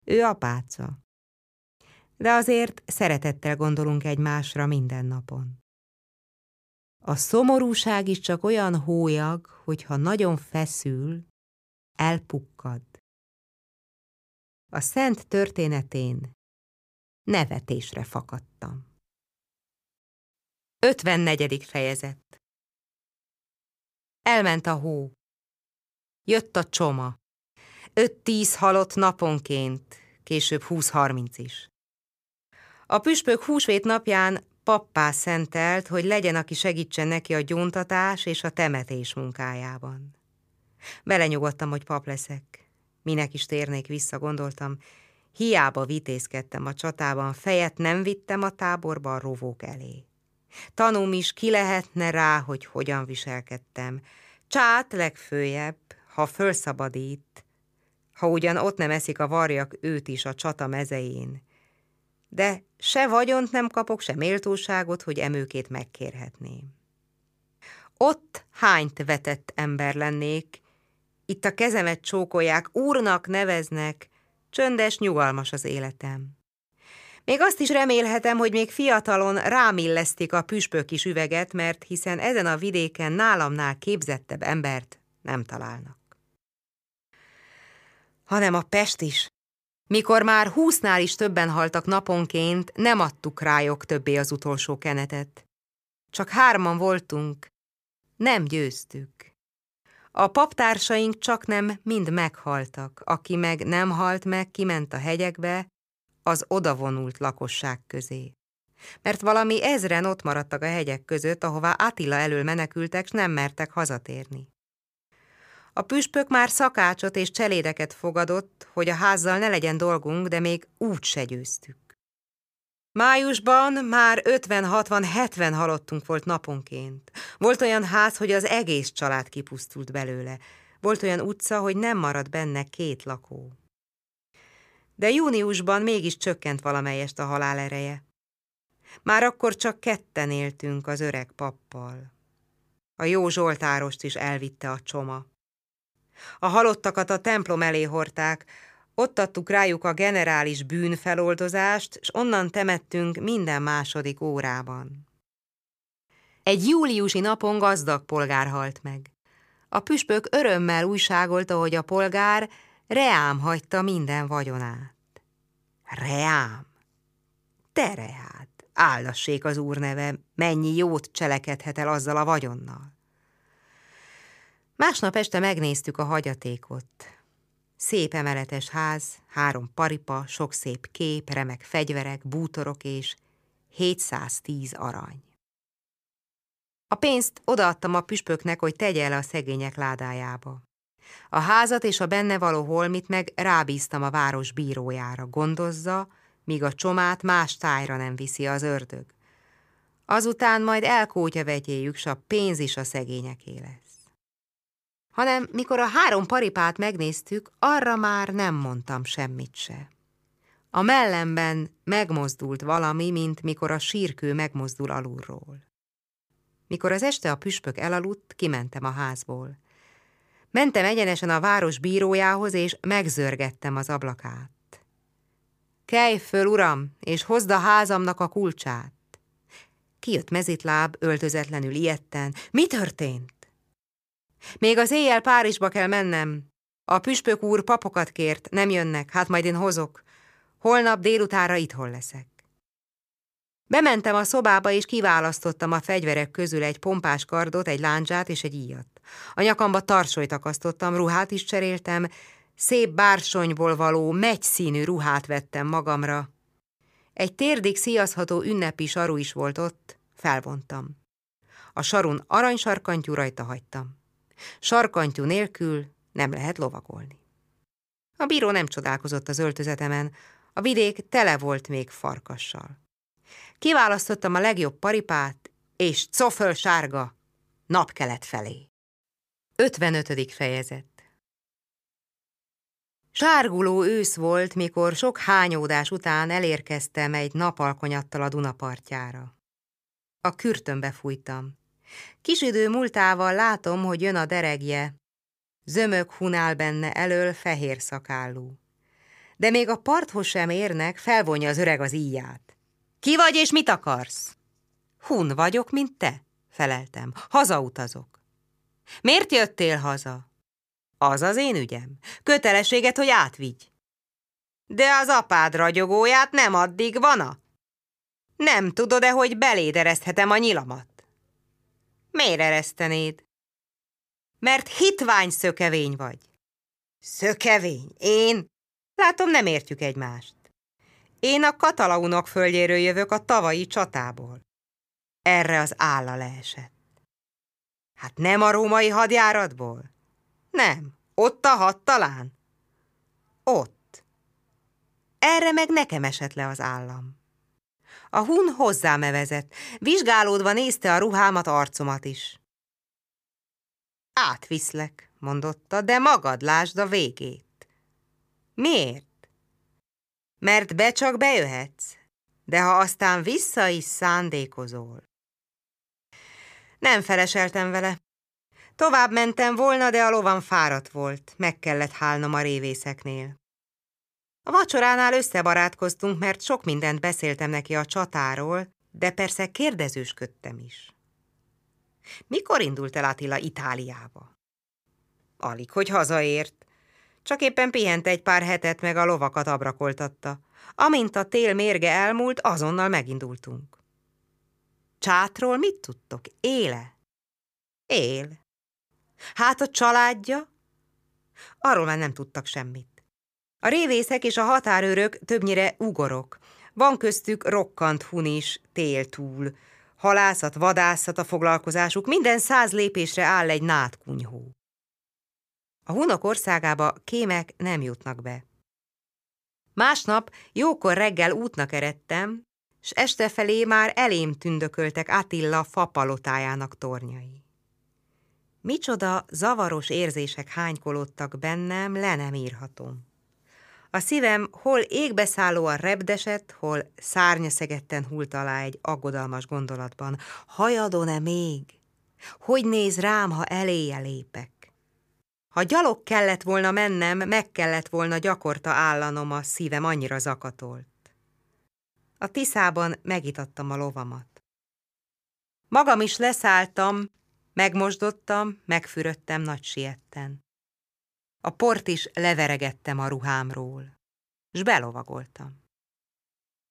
ő apáca de azért szeretettel gondolunk egymásra minden napon. A szomorúság is csak olyan hólyag, hogyha nagyon feszül, elpukkad. A szent történetén nevetésre fakadtam. 54. fejezet Elment a hó. Jött a csoma. Öt-tíz halott naponként, később húsz-harminc is. A püspök húsvét napján pappá szentelt, hogy legyen, aki segítsen neki a gyóntatás és a temetés munkájában. Belenyugodtam, hogy pap leszek. Minek is térnék vissza, gondoltam. Hiába vitézkedtem a csatában, fejet nem vittem a táborba a rovók elé. Tanúm is ki lehetne rá, hogy hogyan viselkedtem. Csát legfőjebb, ha fölszabadít, ha ugyan ott nem eszik a varjak őt is a csata mezején, de se vagyont nem kapok, se méltóságot, hogy emőkét megkérhetném. Ott hányt vetett ember lennék, itt a kezemet csókolják, úrnak neveznek, csöndes, nyugalmas az életem. Még azt is remélhetem, hogy még fiatalon rám illesztik a püspök is üveget, mert hiszen ezen a vidéken nálamnál képzettebb embert nem találnak. Hanem a Pest is, mikor már húsznál is többen haltak naponként, nem adtuk rájuk többé az utolsó kenetet. Csak hárman voltunk, nem győztük. A paptársaink csak nem mind meghaltak, aki meg nem halt meg, kiment a hegyekbe, az odavonult lakosság közé. Mert valami ezren ott maradtak a hegyek között, ahová Attila elől menekültek, s nem mertek hazatérni. A püspök már szakácsot és cselédeket fogadott, hogy a házzal ne legyen dolgunk, de még úgy se győztük. Májusban már 50-60-70 halottunk volt naponként. Volt olyan ház, hogy az egész család kipusztult belőle. Volt olyan utca, hogy nem maradt benne két lakó. De júniusban mégis csökkent valamelyest a halál ereje. Már akkor csak ketten éltünk az öreg pappal. A jó Zsoltárost is elvitte a csoma. A halottakat a templom elé hordták, ott adtuk rájuk a generális bűnfeloldozást, és onnan temettünk minden második órában. Egy júliusi napon gazdag polgár halt meg. A püspök örömmel újságolta, hogy a polgár reám hagyta minden vagyonát. Reám? Te reát, állassék az úr neve, mennyi jót cselekedhet el azzal a vagyonnal. Másnap este megnéztük a hagyatékot. Szép emeletes ház, három paripa, sok szép kép, remek fegyverek, bútorok és 710 arany. A pénzt odaadtam a püspöknek, hogy tegye el a szegények ládájába. A házat és a benne való holmit meg rábíztam a város bírójára, gondozza, míg a csomát más tájra nem viszi az ördög. Azután majd elkótya vegyéjük, s a pénz is a szegényeké lesz hanem mikor a három paripát megnéztük, arra már nem mondtam semmit se. A mellemben megmozdult valami, mint mikor a sírkő megmozdul alulról. Mikor az este a püspök elaludt, kimentem a házból. Mentem egyenesen a város bírójához, és megzörgettem az ablakát. Kelj föl, uram, és hozd a házamnak a kulcsát. Kijött mezitláb, öltözetlenül ilyetten. Mi történt? Még az éjjel Párizsba kell mennem. A püspök úr papokat kért, nem jönnek, hát majd én hozok. Holnap délutára itthon leszek. Bementem a szobába, és kiválasztottam a fegyverek közül egy pompás kardot, egy láncsát és egy íjat. A nyakamba tarsolyt akasztottam, ruhát is cseréltem, szép bársonyból való, megyszínű ruhát vettem magamra. Egy térdig szíjazható ünnepi saru is volt ott, felvontam. A sarun aranysarkantyú rajta hagytam. Sarkantyú nélkül nem lehet lovagolni. A bíró nem csodálkozott az öltözetemen, a vidék tele volt még farkassal. Kiválasztottam a legjobb paripát, és coföl sárga, napkelet felé. 55. fejezet Sárguló ősz volt, mikor sok hányódás után elérkeztem egy napalkonyattal a Dunapartjára. A kürtönbe fújtam. Kis idő múltával látom, hogy jön a deregje. Zömök hunál benne elől fehér szakállú. De még a parthoz sem érnek, felvonja az öreg az íját. Ki vagy és mit akarsz? Hun vagyok, mint te, feleltem. Hazautazok. Miért jöttél haza? Az az én ügyem. Kötelességet, hogy átvigy. De az apád ragyogóját nem addig van-a? Nem tudod-e, hogy beléd ereszthetem a nyilamat? Miért eresztenéd? Mert hitvány szökevény vagy. Szökevény? Én? Látom, nem értjük egymást. Én a katalaunok földjéről jövök a tavalyi csatából. Erre az álla leesett. Hát nem a római hadjáratból? Nem. Ott a hat talán? Ott. Erre meg nekem esett le az állam. A hun hozzám evezett, vizsgálódva nézte a ruhámat, arcomat is. Átviszlek, mondotta, de magad lásd a végét. Miért? Mert be csak bejöhetsz, de ha aztán vissza is szándékozol. Nem feleseltem vele. Tovább mentem volna, de a lovam fáradt volt, meg kellett hálnom a révészeknél. A vacsoránál összebarátkoztunk, mert sok mindent beszéltem neki a csatáról, de persze kérdezősködtem is. Mikor indult el Attila Itáliába? Alig, hogy hazaért. Csak éppen pihent egy pár hetet, meg a lovakat abrakoltatta. Amint a tél mérge elmúlt, azonnal megindultunk. Csátról mit tudtok? Éle? Él. Hát a családja? Arról már nem tudtak semmit. A révészek és a határőrök többnyire ugorok. Van köztük rokkant hun is, tél túl. Halászat, vadászat a foglalkozásuk, minden száz lépésre áll egy nátkunyhó. A hunok országába kémek nem jutnak be. Másnap jókor reggel útnak eredtem, s este felé már elém tündököltek Attila fapalotájának tornyai. Micsoda zavaros érzések hánykolódtak bennem, le nem írhatom. A szívem hol égbeszállóan repdesett, hol szárnyaszegetten hult alá egy aggodalmas gondolatban. Hajadon-e még? Hogy néz rám, ha eléje lépek? Ha gyalog kellett volna mennem, meg kellett volna gyakorta állanom, a szívem annyira zakatolt. A tiszában megitattam a lovamat. Magam is leszálltam, megmosdottam, megfürödtem nagy sietten. A port is leveregettem a ruhámról, s belovagoltam.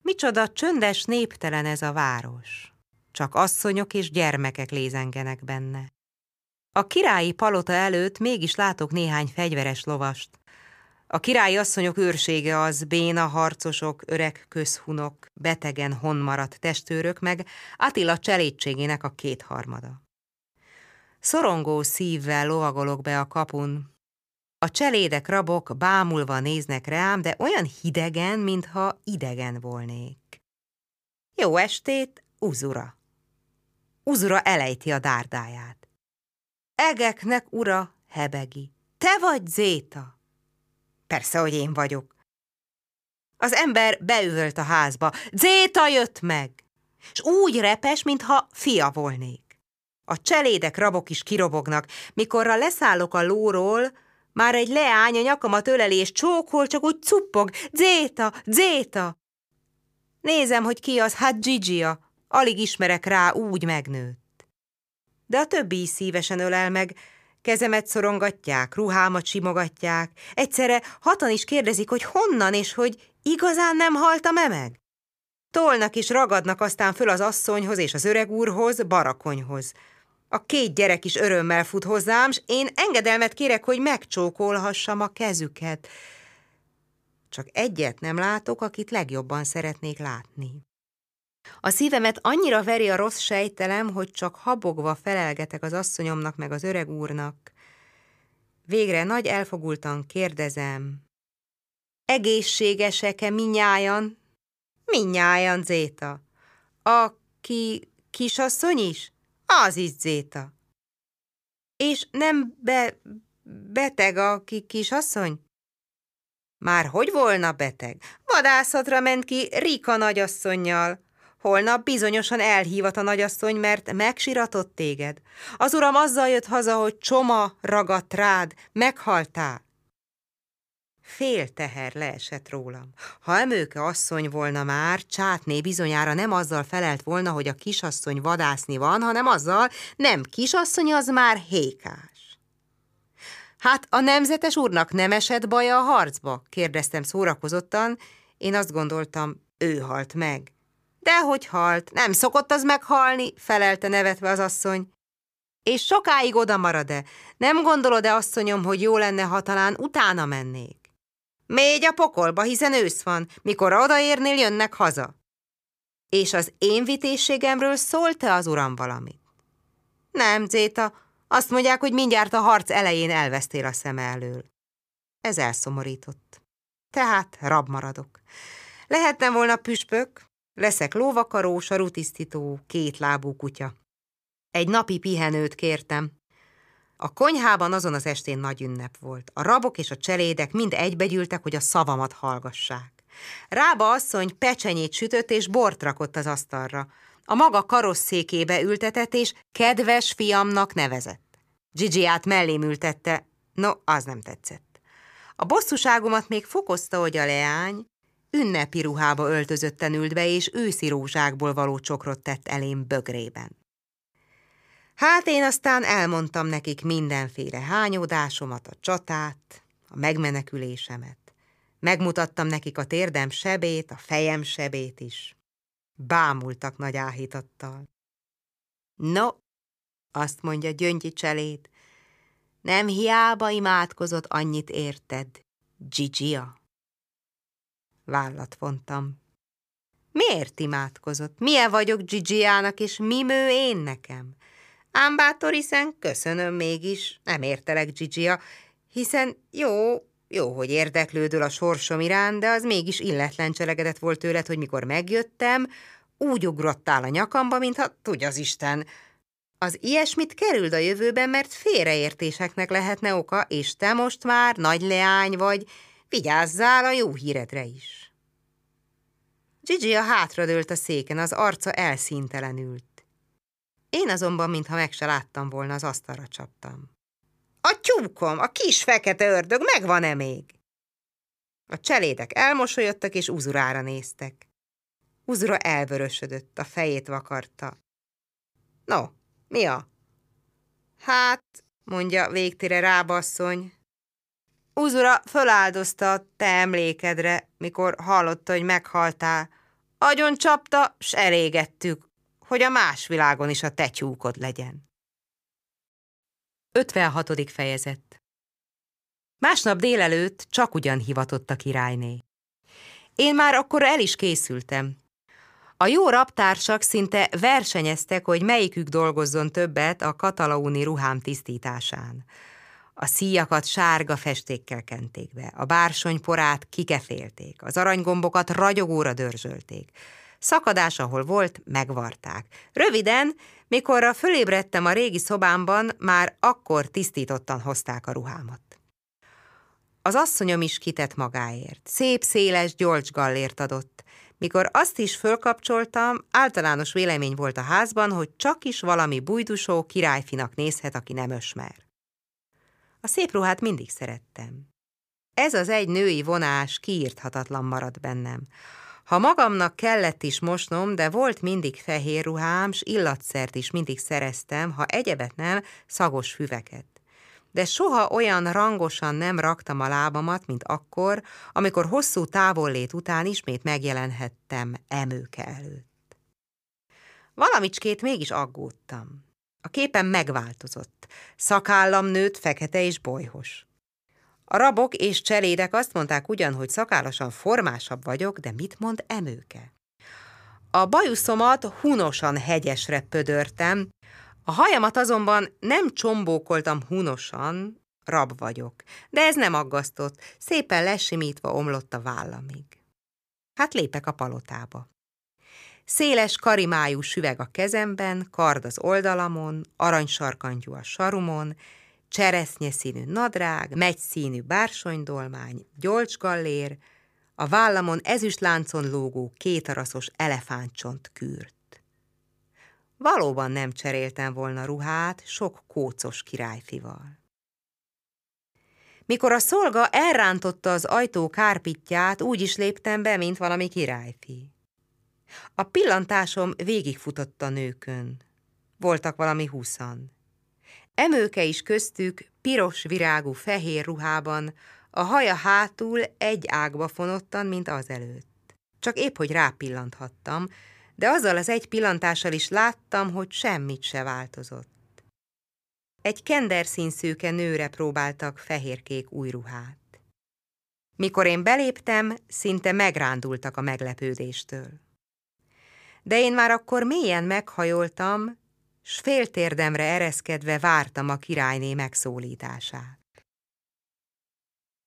Micsoda csöndes, néptelen ez a város. Csak asszonyok és gyermekek lézengenek benne. A királyi palota előtt mégis látok néhány fegyveres lovast. A királyi asszonyok őrsége az béna harcosok, öreg közhunok, betegen honmaradt testőrök, meg Attila cselédségének a kétharmada. Szorongó szívvel lovagolok be a kapun, a cselédek rabok bámulva néznek rám, de olyan hidegen, mintha idegen volnék. Jó estét, Uzura! Uzura elejti a dárdáját. Egeknek ura, hebegi. Te vagy Zéta? Persze, hogy én vagyok. Az ember beüvölt a házba. Zéta jött meg! És úgy repes, mintha fia volnék. A cselédek rabok is kirobognak. Mikorra leszállok a lóról, már egy leány a nyakamat öleli és csókol, csak úgy cuppog. Zéta, Zéta! Nézem, hogy ki az, hát Gigia. Alig ismerek rá, úgy megnőtt. De a többi is szívesen ölel meg, kezemet szorongatják, ruhámat simogatják. Egyszerre hatan is kérdezik, hogy honnan, és hogy igazán nem haltam-e meg? Tolnak és ragadnak aztán föl az asszonyhoz és az öreg úrhoz, barakonyhoz. A két gyerek is örömmel fut hozzám, s én engedelmet kérek, hogy megcsókolhassam a kezüket. Csak egyet nem látok, akit legjobban szeretnék látni. A szívemet annyira veri a rossz sejtelem, hogy csak habogva felelgetek az asszonyomnak meg az öreg úrnak. Végre nagy elfogultan kérdezem. Egészségesek-e minnyájan? Minnyájan, Zéta. Aki kisasszony is? Az is Zéta. És nem be, beteg a ki kisasszony? Már hogy volna beteg? Vadászatra ment ki Rika nagyasszonynal. Holnap bizonyosan elhívat a nagyasszony, mert megsiratott téged. Az uram azzal jött haza, hogy csoma ragadt rád, meghaltál. Fél teher leesett rólam. Ha emőke asszony volna már, csátné bizonyára nem azzal felelt volna, hogy a kisasszony vadászni van, hanem azzal, nem kisasszony, az már hékás. Hát a nemzetes úrnak nem esett baja a harcba? kérdeztem szórakozottan. Én azt gondoltam, ő halt meg. Dehogy halt, nem szokott az meghalni, felelte nevetve az asszony. És sokáig oda marad-e? Nem gondolod-e, asszonyom, hogy jó lenne, ha talán utána mennék? Mégy a pokolba, hiszen ősz van, mikor odaérnél, jönnek haza. És az én vitészségemről szólt-e az uram valamit? Nem, Zéta, azt mondják, hogy mindjárt a harc elején elvesztél a szeme elől. Ez elszomorított. Tehát rab maradok. Lehettem volna püspök, leszek lóvakaró, sarutisztító, kétlábú kutya. Egy napi pihenőt kértem, a konyhában azon az estén nagy ünnep volt. A rabok és a cselédek mind egybegyűltek, hogy a szavamat hallgassák. Rába asszony pecsenyét sütött és bort rakott az asztalra. A maga karosszékébe ültetett és kedves fiamnak nevezett. Gigi-át mellém ültette, no, az nem tetszett. A bosszúságomat még fokozta, hogy a leány ünnepi ruhába öltözötten ült be, és őszi rózsákból való csokrot tett elém bögrében. Hát én aztán elmondtam nekik mindenféle hányódásomat, a csatát, a megmenekülésemet. Megmutattam nekik a térdem sebét, a fejem sebét is. Bámultak nagy áhítattal. No, azt mondja Gyöngyi cselét, nem hiába imádkozott annyit érted, Gigia. Vállat vontam. Miért imádkozott? Milyen vagyok Gigiának, és mi mő én nekem? Ám bátor, hiszen köszönöm mégis, nem értelek, Gigia, hiszen jó, jó, hogy érdeklődöl a sorsom irán, de az mégis illetlen cselegedet volt tőled, hogy mikor megjöttem, úgy ugrottál a nyakamba, mintha tudja az Isten. Az ilyesmit kerüld a jövőben, mert félreértéseknek lehetne oka, és te most már nagy leány vagy, vigyázzál a jó híredre is. Gigi a hátradőlt a széken, az arca elszíntelenült. Én azonban, mintha meg se láttam volna, az asztalra csaptam. A tyúkom, a kis fekete ördög megvan-e még? A cselédek elmosolyodtak és uzurára néztek. Uzura elvörösödött, a fejét vakarta. No, mi a? Hát, mondja végtére rábasszony. Uzura föláldozta a te emlékedre, mikor hallotta, hogy meghaltál. Agyon csapta, s elégettük hogy a más világon is a te tyúkod legyen. 56. fejezet Másnap délelőtt csak ugyan hivatott a királyné. Én már akkor el is készültem. A jó raptársak szinte versenyeztek, hogy melyikük dolgozzon többet a katalauni ruhám tisztításán. A szíjakat sárga festékkel kenték be, a bársonyporát kikefélték, az aranygombokat ragyogóra dörzsölték, Szakadás, ahol volt, megvarták. Röviden, mikorra fölébredtem a régi szobámban, már akkor tisztítottan hozták a ruhámat. Az asszonyom is kitett magáért. Szép, széles, gyolcs gallért adott. Mikor azt is fölkapcsoltam, általános vélemény volt a házban, hogy csak is valami bujdusó királyfinak nézhet, aki nem ösmer. A szép ruhát mindig szerettem. Ez az egy női vonás kiírthatatlan maradt bennem. Ha magamnak kellett is mosnom, de volt mindig fehér ruhám, s illatszert is mindig szereztem, ha egyebet nem, szagos füveket. de soha olyan rangosan nem raktam a lábamat, mint akkor, amikor hosszú távollét után ismét megjelenhettem emőke előtt. Valamicskét mégis aggódtam. A képen megváltozott. Szakállam nőtt, fekete és bolyhos. A rabok és cselédek azt mondták ugyan, hogy szakállasan formásabb vagyok, de mit mond emőke? A bajuszomat hunosan hegyesre pödörtem, a hajamat azonban nem csombókoltam hunosan, rab vagyok, de ez nem aggasztott, szépen lesimítva omlott a vállamig. Hát lépek a palotába. Széles karimájú süveg a kezemben, kard az oldalamon, aranysarkantyú a sarumon, cseresznye színű nadrág, megy színű bársonydolmány, gyolcsgallér, a vállamon ezüst láncon lógó kétaraszos elefántcsont kürt. Valóban nem cseréltem volna ruhát sok kócos királyfival. Mikor a szolga elrántotta az ajtó kárpitját, úgy is léptem be, mint valami királyfi. A pillantásom végigfutott a nőkön. Voltak valami húszan. Emőke is köztük, piros virágú fehér ruhában, a haja hátul egy ágba fonottan, mint az előtt. Csak épp, hogy rápillanthattam, de azzal az egy pillantással is láttam, hogy semmit se változott. Egy kenderszínszőke nőre próbáltak fehérkék új ruhát. Mikor én beléptem, szinte megrándultak a meglepődéstől. De én már akkor mélyen meghajoltam, s féltérdemre ereszkedve vártam a királyné megszólítását.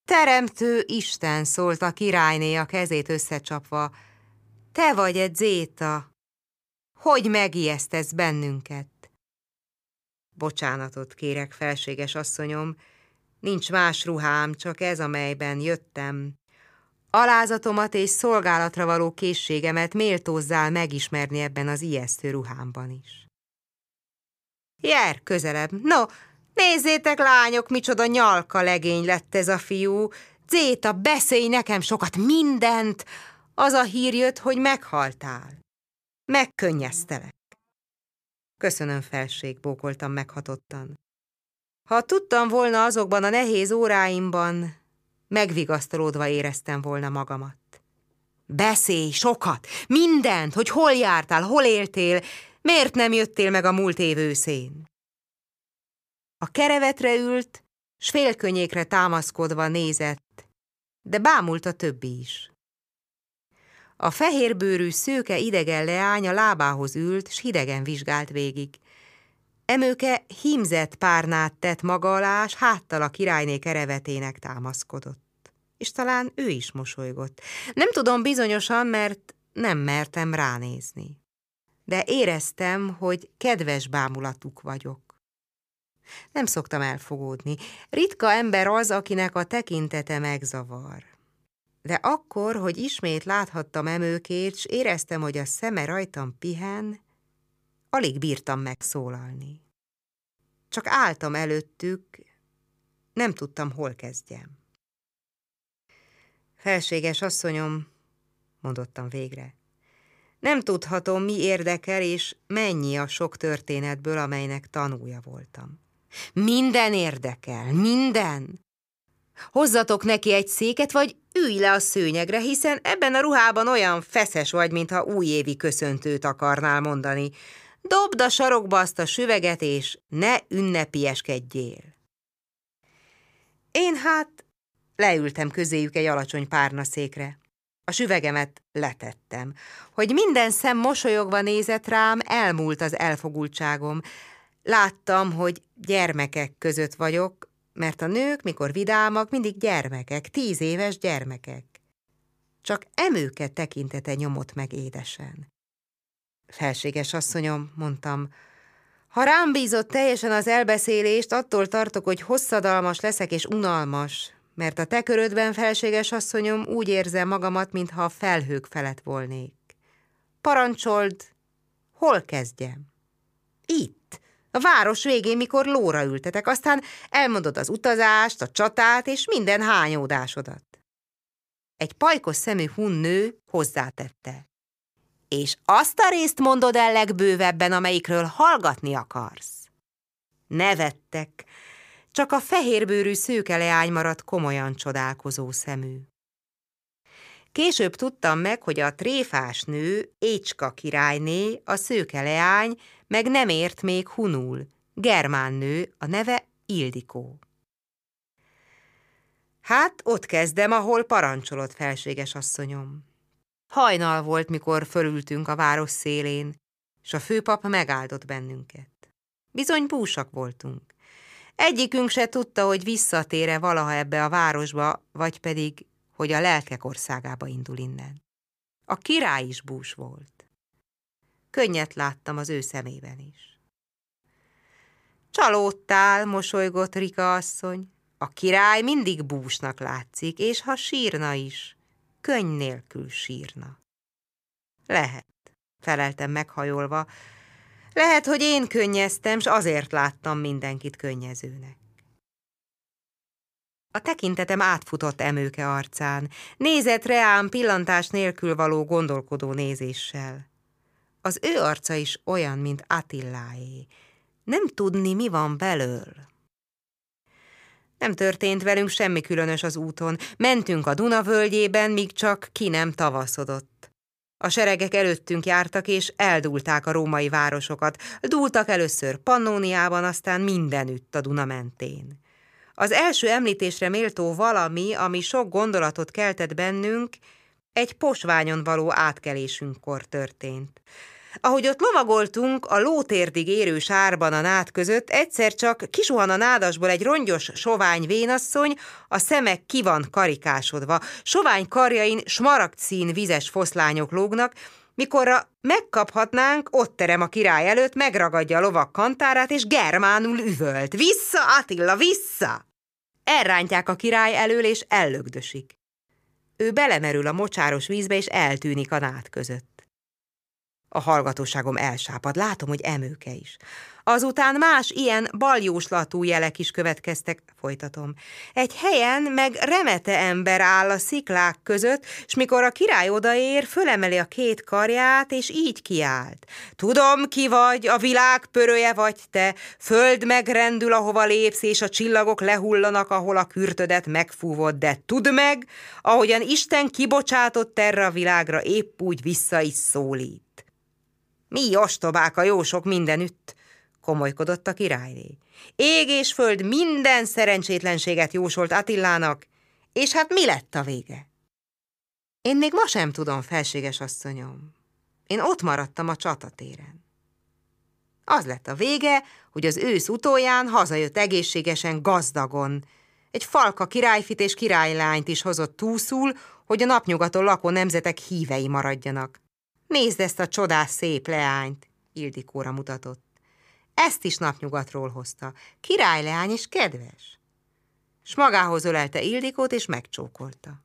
Teremtő Isten szólt a királyné a kezét összecsapva, te vagy egy zéta, hogy megijesztesz bennünket? Bocsánatot kérek, felséges asszonyom, nincs más ruhám, csak ez, amelyben jöttem. Alázatomat és szolgálatra való készségemet méltózzál megismerni ebben az ijesztő ruhámban is. Jár közelebb, no, Nézzétek, lányok, micsoda nyalka legény lett ez a fiú. Zéta, beszélj nekem sokat, mindent. Az a hír jött, hogy meghaltál. Megkönnyeztelek. Köszönöm, felség, bókoltam meghatottan. Ha tudtam volna azokban a nehéz óráimban, megvigasztalódva éreztem volna magamat. Beszélj sokat, mindent, hogy hol jártál, hol éltél, miért nem jöttél meg a múlt év őszén? A kerevetre ült, s félkönyékre támaszkodva nézett, de bámult a többi is. A fehérbőrű szőke idegen leány a lábához ült, s hidegen vizsgált végig. Emőke hímzett párnát tett maga alá, s háttal a királyné kerevetének támaszkodott. És talán ő is mosolygott. Nem tudom bizonyosan, mert nem mertem ránézni. De éreztem, hogy kedves bámulatuk vagyok. Nem szoktam elfogódni. Ritka ember az, akinek a tekintete megzavar. De akkor, hogy ismét láthattam emőkét, s éreztem, hogy a szeme rajtam pihen, alig bírtam megszólalni. Csak álltam előttük, nem tudtam, hol kezdjem. Felséges asszonyom, mondottam végre, nem tudhatom, mi érdekel, és mennyi a sok történetből, amelynek tanúja voltam. Minden érdekel, minden. Hozzatok neki egy széket, vagy ülj le a szőnyegre, hiszen ebben a ruhában olyan feszes vagy, mintha újévi köszöntőt akarnál mondani. Dobd a sarokba azt a süveget, és ne ünnepieskedjél. Én hát leültem közéjük egy alacsony párnaszékre. A süvegemet letettem. Hogy minden szem mosolyogva nézett rám, elmúlt az elfogultságom, Láttam, hogy gyermekek között vagyok, mert a nők, mikor vidámak, mindig gyermekek, tíz éves gyermekek. Csak emőket tekintete nyomott meg édesen. Felséges asszonyom, mondtam, ha rám bízott teljesen az elbeszélést, attól tartok, hogy hosszadalmas leszek és unalmas, mert a te körödben, felséges asszonyom, úgy érzem magamat, mintha a felhők felett volnék. Parancsold, hol kezdjem? Itt, a város végén, mikor lóra ültetek, aztán elmondod az utazást, a csatát és minden hányódásodat. Egy pajkos szemű hun nő hozzátette. És azt a részt mondod el legbővebben, amelyikről hallgatni akarsz. Nevettek. Csak a fehérbőrű szőkeleány maradt komolyan csodálkozó szemű. Később tudtam meg, hogy a tréfás nő, Écska királyné, a szőkeleány, meg nem ért még hunul, germán nő, a neve Ildikó. Hát ott kezdem, ahol parancsolott felséges asszonyom. Hajnal volt, mikor fölültünk a város szélén, és a főpap megáldott bennünket. Bizony búsak voltunk. Egyikünk se tudta, hogy visszatére valaha ebbe a városba, vagy pedig, hogy a lelkek országába indul innen. A király is bús volt. Könnyet láttam az ő szemében is. Csalódtál, mosolygott Rika asszony. A király mindig búsnak látszik, és ha sírna is, könny nélkül sírna. Lehet, feleltem meghajolva. Lehet, hogy én könnyeztem, s azért láttam mindenkit könnyezőnek. A tekintetem átfutott emőke arcán, nézett reám pillantás nélkül való gondolkodó nézéssel. Az ő arca is olyan, mint Attiláé. Nem tudni, mi van belől. Nem történt velünk semmi különös az úton. Mentünk a Duna völgyében, míg csak ki nem tavaszodott. A seregek előttünk jártak, és eldúlták a római városokat. Dúltak először Pannóniában, aztán mindenütt a Duna mentén. Az első említésre méltó valami, ami sok gondolatot keltett bennünk, egy posványon való átkelésünkkor történt. Ahogy ott lovagoltunk, a lótérdig érő sárban a nád között egyszer csak kisuhan a nádasból egy rongyos, sovány vénasszony, a szemek ki van karikásodva, sovány karjain smaragdszín vizes foszlányok lógnak, mikorra megkaphatnánk, ott terem a király előtt, megragadja a lovak kantárát, és germánul üvölt. Vissza, Attila, vissza! Elrántják a király elől, és ellögdösik. Ő belemerül a mocsáros vízbe, és eltűnik a nád között. A hallgatóságom elsápad, látom, hogy emőke is. Azután más ilyen baljóslatú jelek is következtek, folytatom. Egy helyen meg remete ember áll a sziklák között, s mikor a király odaér, fölemeli a két karját, és így kiált. Tudom, ki vagy, a világ pörője vagy te, föld megrendül, ahova lépsz, és a csillagok lehullanak, ahol a kürtödet megfúvod, de tudd meg, ahogyan Isten kibocsátott erre a világra, épp úgy vissza is szólít. Mi ostobák a jósok mindenütt, komolykodott a királyné. Ég és föld minden szerencsétlenséget jósolt Attilának, és hát mi lett a vége? Én még ma sem tudom, felséges asszonyom. Én ott maradtam a csatatéren. Az lett a vége, hogy az ősz utóján hazajött egészségesen gazdagon. Egy falka királyfit és királylányt is hozott túszul, hogy a napnyugaton lakó nemzetek hívei maradjanak. Nézd ezt a csodás szép leányt, Ildikóra mutatott. Ezt is napnyugatról hozta. Király leány és kedves. S magához ölelte Ildikót, és megcsókolta.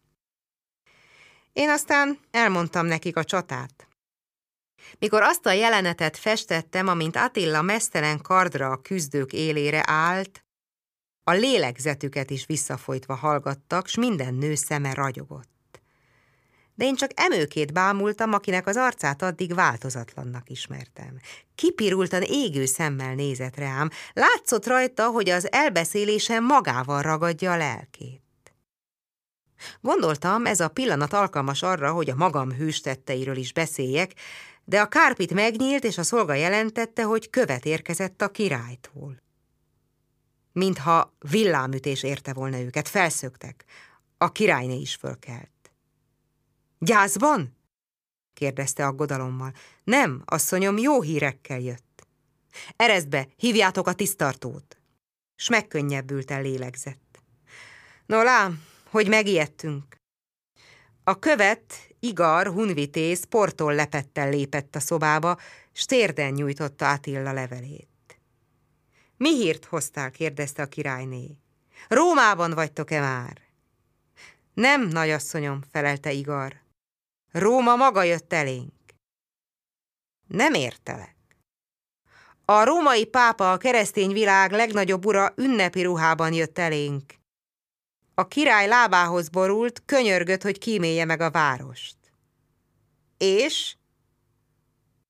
Én aztán elmondtam nekik a csatát. Mikor azt a jelenetet festettem, amint Attila mesztelen kardra a küzdők élére állt, a lélegzetüket is visszafolytva hallgattak, s minden nő szeme ragyogott de én csak emőkét bámultam, akinek az arcát addig változatlannak ismertem. Kipirultan égő szemmel nézett rám, látszott rajta, hogy az elbeszélésen magával ragadja a lelkét. Gondoltam, ez a pillanat alkalmas arra, hogy a magam hőstetteiről is beszéljek, de a kárpit megnyílt, és a szolga jelentette, hogy követ érkezett a királytól. Mintha villámütés érte volna őket, felszöktek. A királyné is fölkelt. Gyászban? kérdezte aggodalommal. Nem, asszonyom, jó hírekkel jött. Erezd be, hívjátok a tisztartót. S megkönnyebbült el lélegzett. No lám, hogy megijedtünk. A követ, Igar, hunvitész, portól lepettel lépett a szobába, s térden nyújtotta Attila levelét. Mi hírt hoztál? kérdezte a királyné. Rómában vagytok-e már? Nem, nagyasszonyom, felelte Igar. Róma maga jött elénk. Nem értelek. A római pápa a keresztény világ legnagyobb ura ünnepi ruhában jött elénk. A király lábához borult, könyörgött, hogy kímélje meg a várost. És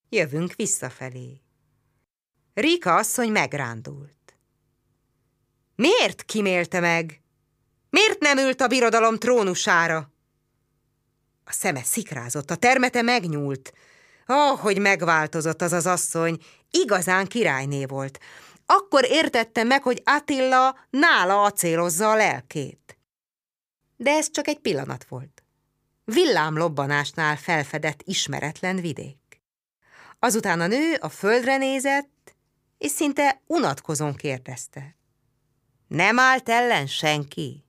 jövünk visszafelé. Rika asszony megrándult. Miért kimélte meg? Miért nem ült a birodalom trónusára? A szeme szikrázott, a termete megnyúlt. Oh, hogy megváltozott az az asszony, igazán királyné volt. Akkor értette meg, hogy Attila nála acélozza a lelkét. De ez csak egy pillanat volt. Villámlobbanásnál felfedett ismeretlen vidék. Azután a nő a földre nézett, és szinte unatkozón kérdezte. Nem állt ellen senki?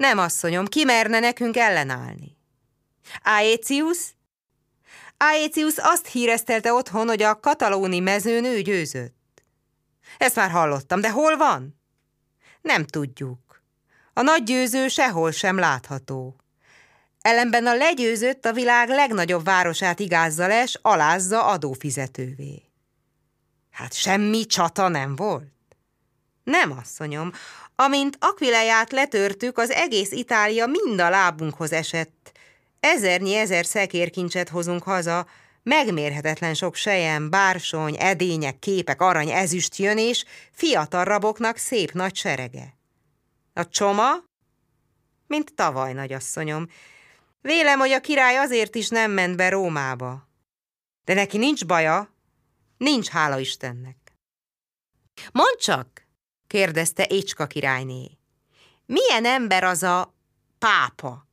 Nem, asszonyom, ki merne nekünk ellenállni? Aetius? Aetius azt híreztelte otthon, hogy a katalóni mezőn ő győzött. Ezt már hallottam, de hol van? Nem tudjuk. A nagy győző sehol sem látható. Ellenben a legyőzött a világ legnagyobb városát igázza les, alázza adófizetővé. Hát semmi csata nem volt? Nem, asszonyom, Amint Aquileját letörtük, az egész Itália mind a lábunkhoz esett. Ezernyi ezer szekérkincset hozunk haza, megmérhetetlen sok sejem, bársony, edények, képek, arany, ezüst jön, és fiatal raboknak szép nagy serege. A csoma? Mint tavaly, nagyasszonyom. Vélem, hogy a király azért is nem ment be Rómába. De neki nincs baja, nincs hála Istennek. Mondd csak, kérdezte Écska királyné. Milyen ember az a pápa?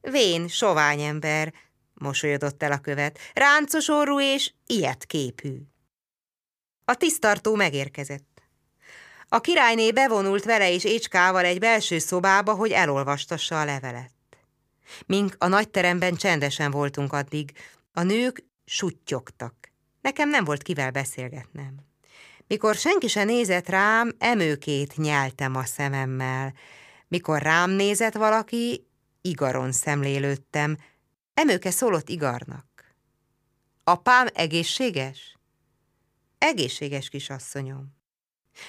Vén, sovány ember, mosolyodott el a követ, ráncos orrú és ilyet képű. A tisztartó megérkezett. A királyné bevonult vele és Écskával egy belső szobába, hogy elolvastassa a levelet. Mink a nagyteremben csendesen voltunk addig, a nők suttyogtak. Nekem nem volt kivel beszélgetnem. Mikor senki se nézett rám, emőkét nyeltem a szememmel. Mikor rám nézett valaki, igaron szemlélődtem. Emőke szólott igarnak. Apám egészséges? Egészséges kisasszonyom.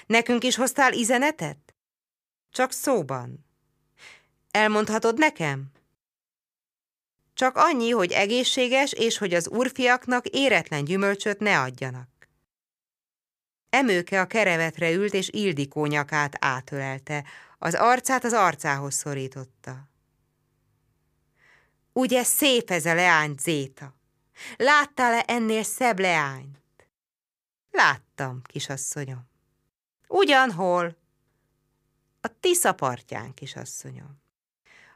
Nekünk is hoztál izenetet? Csak szóban. Elmondhatod nekem? Csak annyi, hogy egészséges, és hogy az úrfiaknak éretlen gyümölcsöt ne adjanak. Emőke a kerevetre ült, és Ildikó nyakát átölelte. Az arcát az arcához szorította. Ugye szép ez a leány, Zéta? Láttál-e ennél szebb leányt? Láttam, kisasszonyom. Ugyanhol? A Tisza partján, kisasszonyom.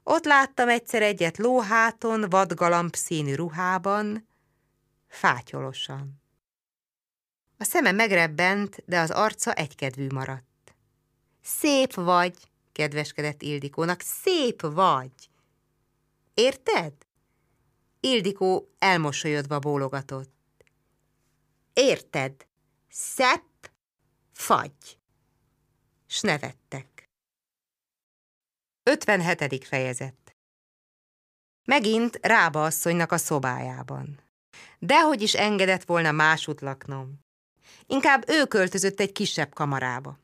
Ott láttam egyszer egyet lóháton, vadgalamb színű ruhában, fátyolosan. A szeme megrebbent, de az arca egykedvű maradt. Szép vagy, kedveskedett Ildikónak, szép vagy. Érted? Ildikó elmosolyodva bólogatott. Érted? Szepp, fagy. S nevettek. 57. fejezet Megint Rába asszonynak a szobájában. Dehogy is engedett volna másút laknom. Inkább ő költözött egy kisebb kamarába.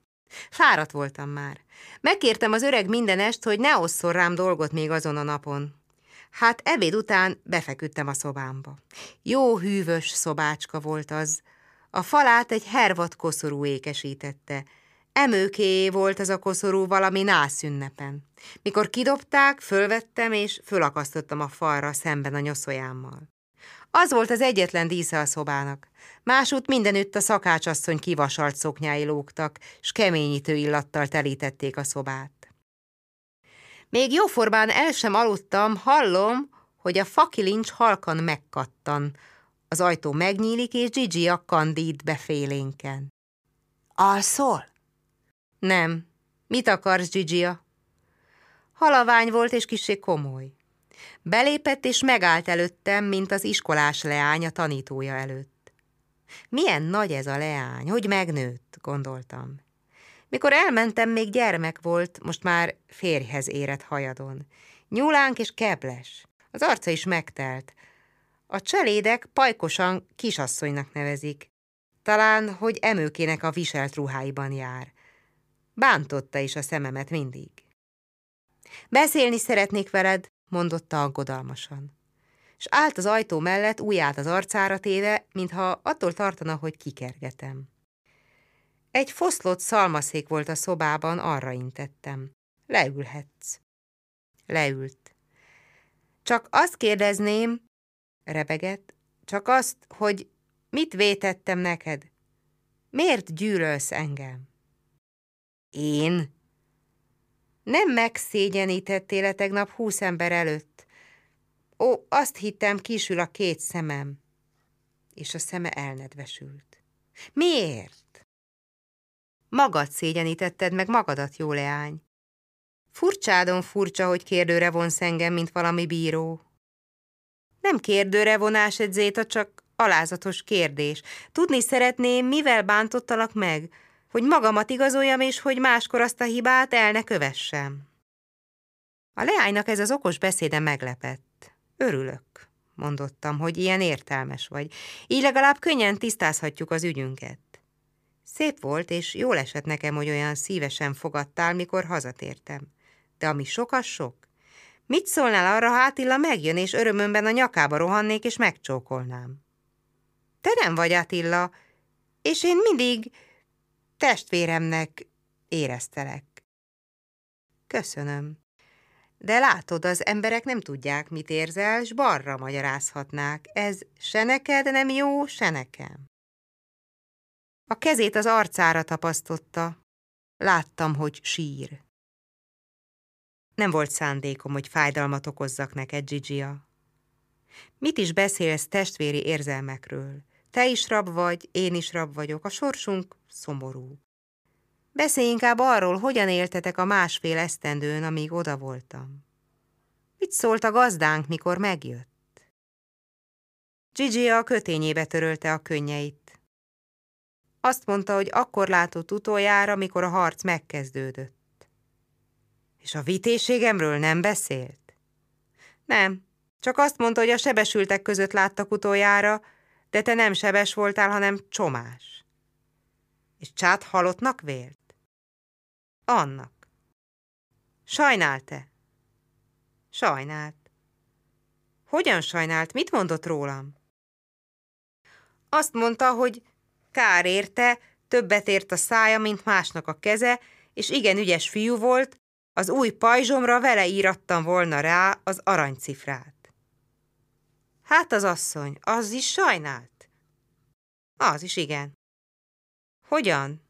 Fáradt voltam már. Megkértem az öreg mindenest, hogy ne osszon rám dolgot még azon a napon. Hát ebéd után befeküdtem a szobámba. Jó hűvös szobácska volt az. A falát egy hervat koszorú ékesítette. Emőké volt az a koszorú valami nászünnepen. Mikor kidobták, fölvettem és fölakasztottam a falra szemben a nyoszójámmal. Az volt az egyetlen dísze a szobának. Másút mindenütt a szakácsasszony kivasalt szoknyái lógtak, s keményítő illattal telítették a szobát. Még jóformán el sem aludtam, hallom, hogy a fakilincs halkan megkattan. Az ajtó megnyílik, és Gigi a kandít befélénken. Alszol? Nem. Mit akarsz, Gigi-a? Halavány volt és kisé komoly. Belépett és megállt előttem, mint az iskolás leány a tanítója előtt. Milyen nagy ez a leány, hogy megnőtt, gondoltam. Mikor elmentem, még gyermek volt, most már férjhez érett hajadon. Nyúlánk és kebles. Az arca is megtelt. A cselédek pajkosan kisasszonynak nevezik. Talán, hogy emőkének a viselt ruháiban jár. Bántotta is a szememet mindig. Beszélni szeretnék veled, mondotta aggodalmasan. És állt az ajtó mellett, ujját az arcára téve, mintha attól tartana, hogy kikergetem. Egy foszlott szalmaszék volt a szobában, arra intettem. Leülhetsz. Leült. Csak azt kérdezném, rebegett, csak azt, hogy mit vétettem neked? Miért gyűlölsz engem? Én? Nem megszégyenítettél tegnap húsz ember előtt. Ó, azt hittem, kisül a két szemem. És a szeme elnedvesült. Miért? Magad szégyenítetted meg magadat, jó leány. Furcsádon furcsa, hogy kérdőre vonsz engem, mint valami bíró. Nem kérdőre vonás egy zéta, csak alázatos kérdés. Tudni szeretném, mivel bántottalak meg, hogy magamat igazoljam, és hogy máskor azt a hibát el ne kövessem. A leánynak ez az okos beszéde meglepett. Örülök, mondottam, hogy ilyen értelmes vagy. Így legalább könnyen tisztázhatjuk az ügyünket. Szép volt, és jól esett nekem, hogy olyan szívesen fogadtál, mikor hazatértem. De ami sok, az sok. Mit szólnál arra, ha Attila megjön, és örömömben a nyakába rohannék, és megcsókolnám? Te nem vagy Attila, és én mindig testvéremnek éreztelek. Köszönöm. De látod, az emberek nem tudják, mit érzel, s balra magyarázhatnák. Ez se neked nem jó, se nekem. A kezét az arcára tapasztotta. Láttam, hogy sír. Nem volt szándékom, hogy fájdalmat okozzak neked, Gigia. Mit is beszélsz testvéri érzelmekről? Te is rab vagy, én is rab vagyok, a sorsunk szomorú. Beszélj inkább arról, hogyan éltetek a másfél esztendőn, amíg oda voltam. Mit szólt a gazdánk, mikor megjött? Gigi a kötényébe törölte a könnyeit. Azt mondta, hogy akkor látott utoljára, mikor a harc megkezdődött. És a vitéségemről nem beszélt? Nem, csak azt mondta, hogy a sebesültek között láttak utoljára, de te nem sebes voltál, hanem csomás. És csát halottnak vélt? Annak. Sajnál-te? Sajnált. Hogyan sajnált? Mit mondott rólam? Azt mondta, hogy kár érte, többet ért a szája, mint másnak a keze, és igen ügyes fiú volt, az új pajzsomra vele írattam volna rá az aranycifrát. Hát az asszony, az is sajnált? Az is igen. Hogyan?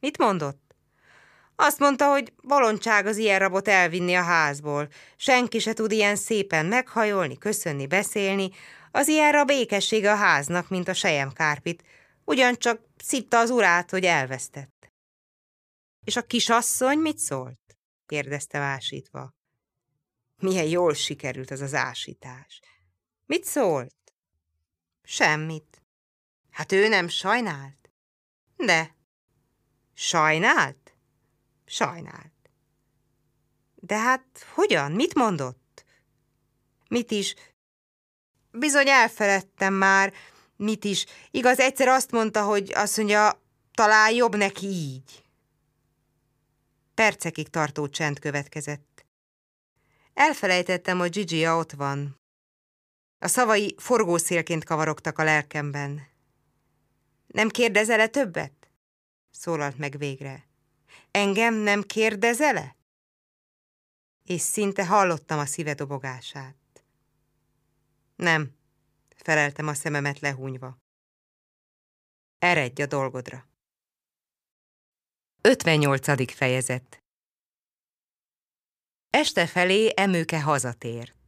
Mit mondott? Azt mondta, hogy bolondság az ilyen rabot elvinni a házból. Senki se tud ilyen szépen meghajolni, köszönni, beszélni. Az ilyen rab ékessége a háznak, mint a sejemkárpit. Ugyancsak szitta az urát, hogy elvesztett. És a kisasszony mit szólt? kérdezte vásítva. Milyen jól sikerült az az ásítás. Mit szólt? Semmit. Hát ő nem sajnált? De. Sajnált? Sajnált. De hát hogyan? Mit mondott? Mit is? Bizony elfeledtem már. Mit is? Igaz, egyszer azt mondta, hogy azt mondja, talán jobb neki így. Percekig tartó csend következett. Elfelejtettem, hogy Gigi ott van, a szavai forgószélként kavarogtak a lelkemben. Nem kérdezele többet? Szólalt meg végre. Engem nem kérdezele? És szinte hallottam a szíve dobogását. Nem, feleltem a szememet lehúnyva. Eredj a dolgodra. 58. fejezet Este felé emőke hazatért.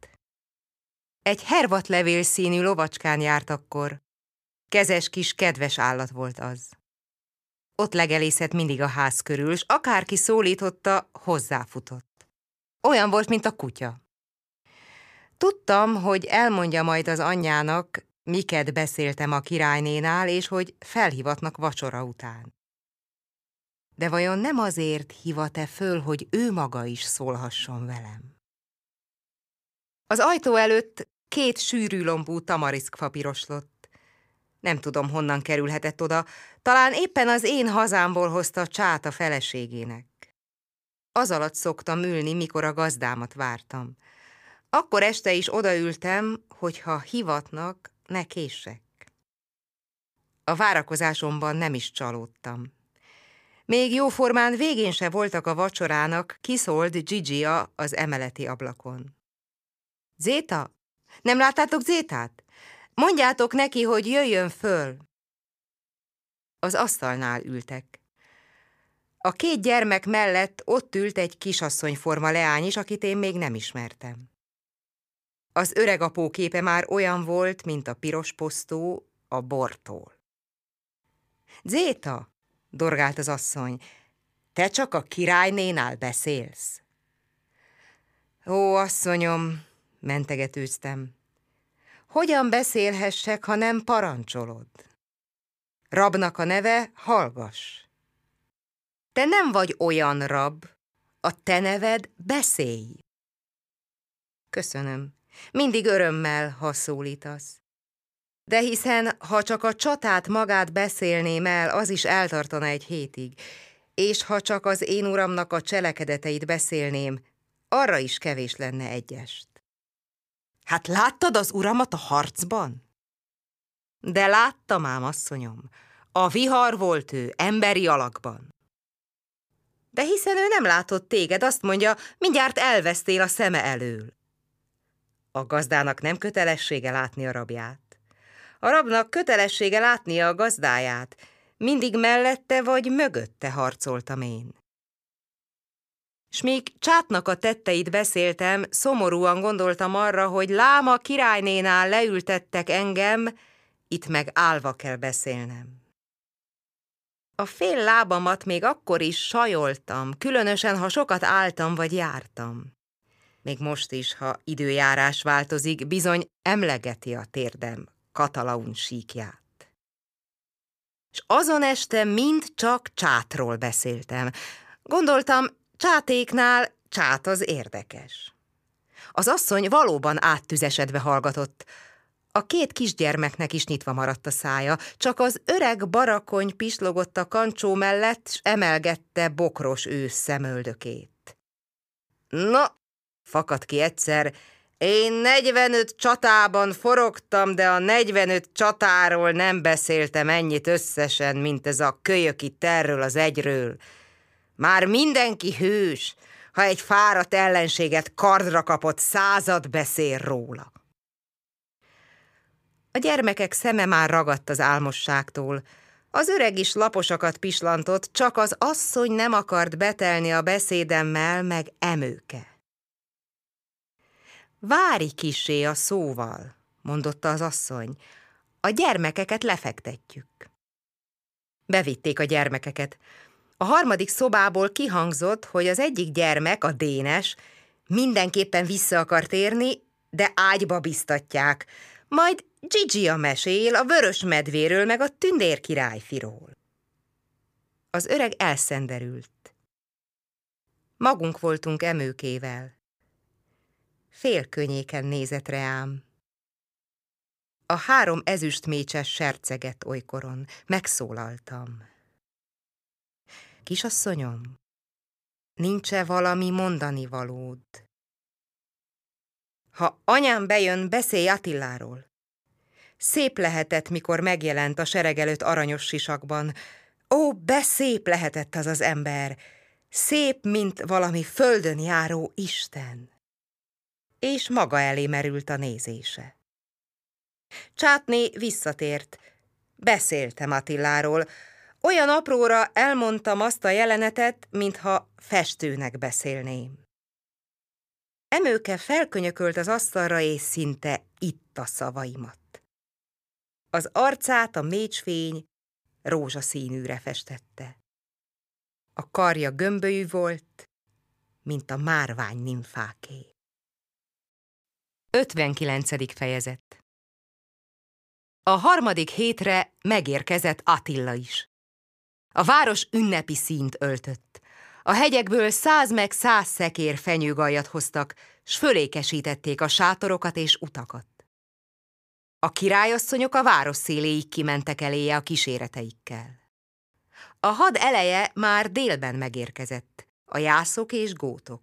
Egy hervatlevél színű lovacskán járt akkor. Kezes kis kedves állat volt az. Ott legelészett mindig a ház körül, s akárki szólította, hozzáfutott. Olyan volt, mint a kutya. Tudtam, hogy elmondja majd az anyjának, miket beszéltem a királynénál, és hogy felhivatnak vacsora után. De vajon nem azért hivat-e föl, hogy ő maga is szólhasson velem? Az ajtó előtt Két sűrű lombú tamariszkfa piroslott. Nem tudom, honnan kerülhetett oda, talán éppen az én hazámból hozta a csát a feleségének. Az alatt szoktam ülni, mikor a gazdámat vártam. Akkor este is odaültem, hogyha hivatnak, ne késsek. A várakozásomban nem is csalódtam. Még jóformán végén se voltak a vacsorának, kiszólt Gigia az emeleti ablakon. Zéta? Nem láttátok Zétát? Mondjátok neki, hogy jöjjön föl. Az asztalnál ültek. A két gyermek mellett ott ült egy kisasszonyforma leány is, akit én még nem ismertem. Az öreg apó képe már olyan volt, mint a piros posztó a bortól. Zéta, dorgált az asszony, te csak a királynénál beszélsz. Ó, asszonyom, mentegetőztem, hogyan beszélhessek, ha nem parancsolod? Rabnak a neve hallgass. Te nem vagy olyan rab, a te neved beszélj. Köszönöm, mindig örömmel, ha szólítasz. De hiszen, ha csak a csatát magát beszélném el, az is eltartana egy hétig, és ha csak az én uramnak a cselekedeteit beszélném, arra is kevés lenne egyest. Hát láttad az uramat a harcban? De láttam ám, asszonyom, a vihar volt ő, emberi alakban. De hiszen ő nem látott téged, azt mondja, mindjárt elvesztél a szeme elől. A gazdának nem kötelessége látni a rabját. A rabnak kötelessége látnia a gazdáját. Mindig mellette vagy mögötte harcoltam én. S míg csátnak a tetteit beszéltem, szomorúan gondoltam arra, hogy láma királynénál leültettek engem, itt meg állva kell beszélnem. A fél lábamat még akkor is sajoltam, különösen, ha sokat álltam vagy jártam. Még most is, ha időjárás változik, bizony emlegeti a térdem Katalaun síkját. És azon este mind csak csátról beszéltem. Gondoltam, csátéknál csát az érdekes. Az asszony valóban áttüzesedve hallgatott, a két kisgyermeknek is nyitva maradt a szája, csak az öreg barakony pislogott a kancsó mellett, s emelgette bokros ősz szemöldökét. Na, fakadt ki egyszer, én 45 csatában forogtam, de a 45 csatáról nem beszéltem ennyit összesen, mint ez a kölyök itt erről az egyről. Már mindenki hős, ha egy fáradt ellenséget kardra kapott, század beszél róla. A gyermekek szeme már ragadt az álmosságtól. Az öreg is laposakat pislantott, csak az asszony nem akart betelni a beszédemmel, meg emőke. Várj kisé a szóval, mondotta az asszony. A gyermekeket lefektetjük. Bevitték a gyermekeket. A harmadik szobából kihangzott, hogy az egyik gyermek, a Dénes, mindenképpen vissza akar térni, de ágyba biztatják, majd Gigi a mesél a vörös medvéről meg a tündér királyfiról. Az öreg elszenderült. Magunk voltunk emőkével. Félkönyéken nézett reám. A három ezüstmécses serceget olykoron. Megszólaltam. Kisasszonyom, nincs-e valami mondani valód? Ha anyám bejön, beszélj Attiláról. Szép lehetett, mikor megjelent a sereg előtt aranyos sisakban. Ó, beszép lehetett az az ember! Szép, mint valami földön járó Isten! És maga elé merült a nézése. Csátné visszatért. Beszéltem Attiláról. Olyan apróra elmondtam azt a jelenetet, mintha festőnek beszélném. Emőke felkönyökölt az asztalra, és szinte itt a szavaimat. Az arcát a mécsfény rózsaszínűre festette. A karja gömbölyű volt, mint a márvány nimfáké. 59. fejezet A harmadik hétre megérkezett Attila is. A város ünnepi színt öltött. A hegyekből száz meg száz szekér fenyőgajat hoztak, s fölékesítették a sátorokat és utakat. A királyasszonyok a város széléig kimentek eléje a kíséreteikkel. A had eleje már délben megérkezett, a jászok és gótok.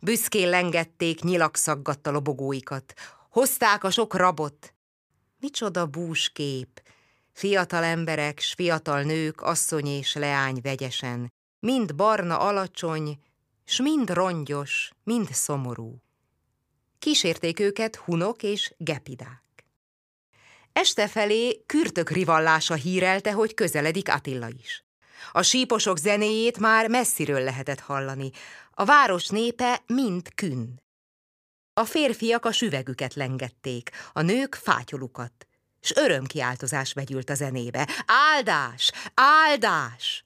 Büszkén lengették nyilakszaggatta lobogóikat, hozták a sok rabot. Micsoda búskép, Fiatal emberek, s fiatal nők, asszony és leány vegyesen, mind barna alacsony, s mind rongyos, mind szomorú. Kísérték őket hunok és gepidák. Este felé kürtök rivallása hírelte, hogy közeledik Attila is. A síposok zenéjét már messziről lehetett hallani. A város népe mind kün. A férfiak a süvegüket lengették, a nők fátyolukat, s örömkiáltozás vegyült a zenébe. Áldás! Áldás!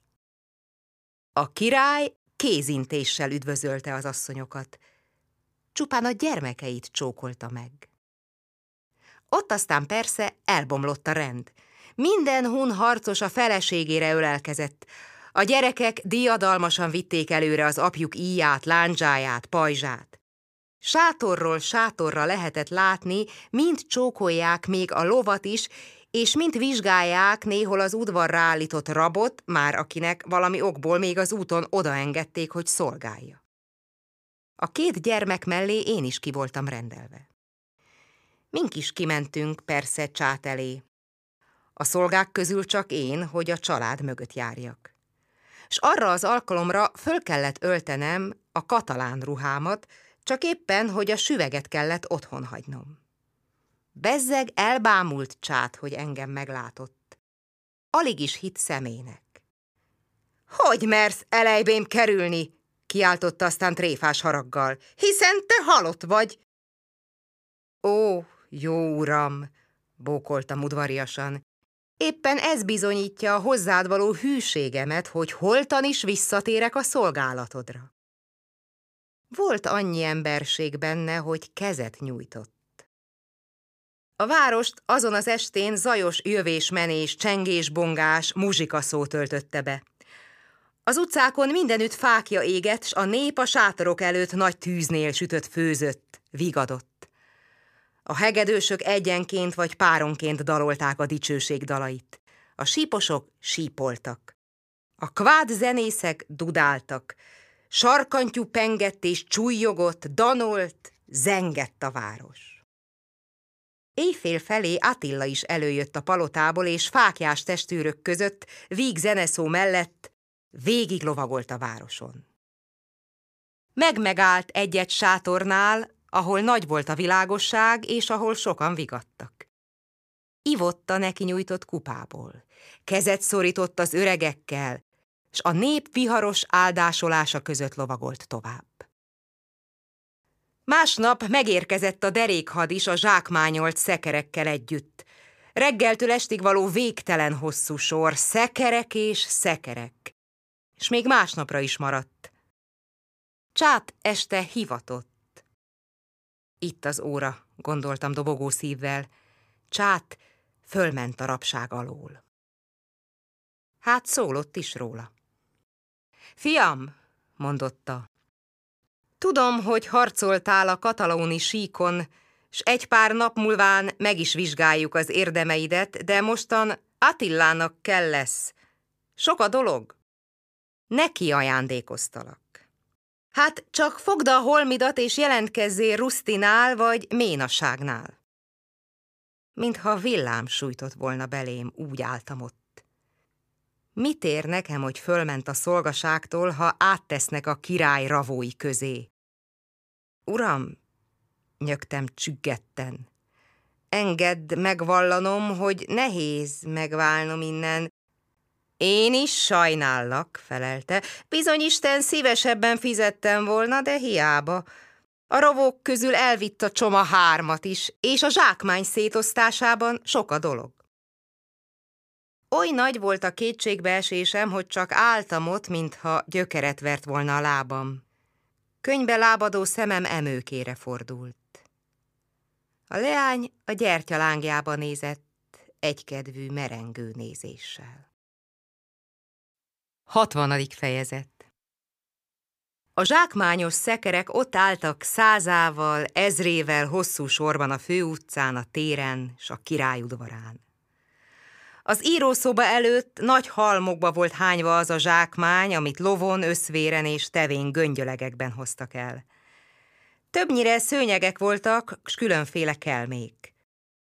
A király kézintéssel üdvözölte az asszonyokat. Csupán a gyermekeit csókolta meg. Ott aztán persze elbomlott a rend. Minden hun harcos a feleségére ölelkezett. A gyerekek diadalmasan vitték előre az apjuk íját, lándzsáját, pajzsát. Sátorról sátorra lehetett látni, mind csókolják még a lovat is, és mint vizsgálják néhol az udvarra állított rabot, már akinek valami okból még az úton odaengedték, hogy szolgálja. A két gyermek mellé én is ki voltam rendelve. Mink is kimentünk persze csát elé. A szolgák közül csak én, hogy a család mögött járjak. S arra az alkalomra föl kellett öltenem a katalán ruhámat, csak éppen, hogy a süveget kellett otthon hagynom. Bezzeg elbámult csát, hogy engem meglátott. Alig is hit szemének. Hogy mersz elejbém kerülni? kiáltotta aztán tréfás haraggal. Hiszen te halott vagy. Ó, jó uram, bókoltam udvariasan. Éppen ez bizonyítja a hozzád való hűségemet, hogy holtan is visszatérek a szolgálatodra. Volt annyi emberség benne, hogy kezet nyújtott. A várost azon az estén zajos jövés-menés, csengés-bongás, muzsikaszó töltötte be. Az utcákon mindenütt fákja égett, s a nép a sátorok előtt nagy tűznél sütött főzött, vigadott. A hegedősök egyenként vagy páronként dalolták a dicsőség dalait. A síposok sípoltak. A kvád zenészek dudáltak, Sarkantyú pengett és csúlyogott, danolt, zengett a város. Éjfél felé Attila is előjött a palotából, és fákjás testőrök között, víg zeneszó mellett végig lovagolt a városon. Megmegállt egy-egy sátornál, ahol nagy volt a világosság, és ahol sokan vigadtak. Ivotta neki nyújtott kupából. Kezet szorított az öregekkel, s a nép viharos áldásolása között lovagolt tovább. Másnap megérkezett a derékhad is a zsákmányolt szekerekkel együtt. Reggeltől estig való végtelen hosszú sor, szekerek és szekerek. És még másnapra is maradt. Csát este hivatott. Itt az óra, gondoltam dobogó szívvel. Csát fölment a rapság alól. Hát szólott is róla. Fiam, mondotta, tudom, hogy harcoltál a katalóni síkon, s egy pár nap múlván meg is vizsgáljuk az érdemeidet, de mostan Attillának kell lesz. Sok a dolog. Neki ajándékoztalak. Hát csak fogd a holmidat és jelentkezzél Rusztinál vagy Ménaságnál. Mintha villám sújtott volna belém, úgy álltam ott. Mit ér nekem, hogy fölment a szolgaságtól, ha áttesznek a király ravói közé? Uram, nyögtem csüggetten. Engedd megvallanom, hogy nehéz megválnom innen. Én is sajnállak, felelte. Bizony Isten szívesebben fizettem volna, de hiába. A rovók közül elvitt a csoma hármat is, és a zsákmány szétosztásában sok a dolog. Oly nagy volt a kétségbeesésem, hogy csak álltam ott, mintha gyökeret vert volna a lábam. Könybe lábadó szemem emőkére fordult. A leány a gyertyalángjában nézett, egykedvű, merengő nézéssel. 60. fejezet A zsákmányos szekerek ott álltak százával, ezrével hosszú sorban a főutcán, a téren s a királyudvarán. Az írószoba előtt nagy halmokba volt hányva az a zsákmány, amit lovon, összvéren és tevén göngyölegekben hoztak el. Többnyire szőnyegek voltak, s különféle kelmék.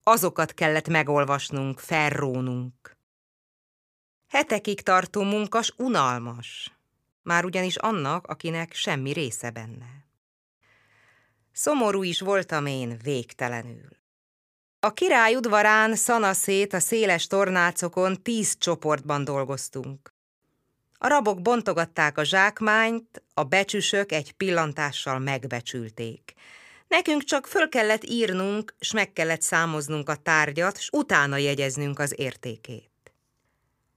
azokat kellett megolvasnunk, felrónunk. Hetekig tartó munkas unalmas, már ugyanis annak, akinek semmi része benne. Szomorú is voltam én végtelenül. A király udvarán szanaszét a széles tornácokon tíz csoportban dolgoztunk. A rabok bontogatták a zsákmányt, a becsüsök egy pillantással megbecsülték. Nekünk csak föl kellett írnunk, s meg kellett számoznunk a tárgyat, s utána jegyeznünk az értékét.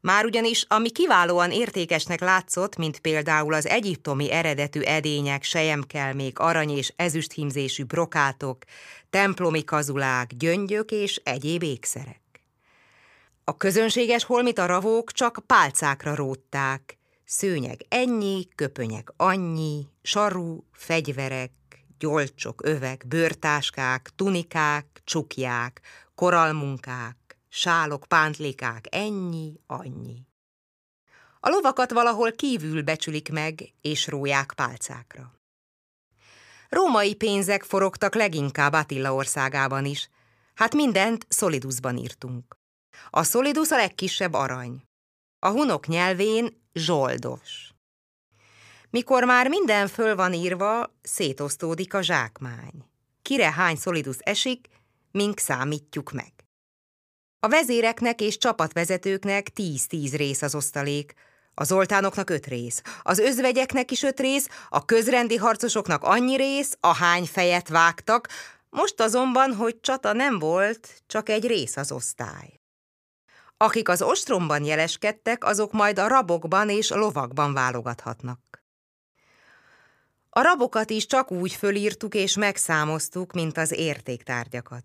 Már ugyanis, ami kiválóan értékesnek látszott, mint például az egyiptomi eredetű edények, sejemkelmék, arany és ezüsthímzésű brokátok, templomi kazulák, gyöngyök és egyéb ékszerek. A közönséges holmit a ravók csak pálcákra rótták, szőnyeg ennyi, köpönyek annyi, sarú, fegyverek, gyolcsok, övek, bőrtáskák, tunikák, csukják, koralmunkák, sálok, pántlikák, ennyi, annyi. A lovakat valahol kívül becsülik meg, és róják pálcákra. Római pénzek forogtak leginkább Attila országában is, hát mindent Solidusban írtunk. A Solidus a legkisebb arany. A hunok nyelvén zsoldos. Mikor már minden föl van írva, szétosztódik a zsákmány. Kire hány Solidus esik, mink számítjuk meg. A vezéreknek és csapatvezetőknek tíz-tíz rész az osztalék, a zoltánoknak öt rész, az özvegyeknek is öt rész, a közrendi harcosoknak annyi rész, a hány fejet vágtak, most azonban, hogy csata nem volt, csak egy rész az osztály. Akik az ostromban jeleskedtek, azok majd a rabokban és lovakban válogathatnak. A rabokat is csak úgy fölírtuk és megszámoztuk, mint az értéktárgyakat.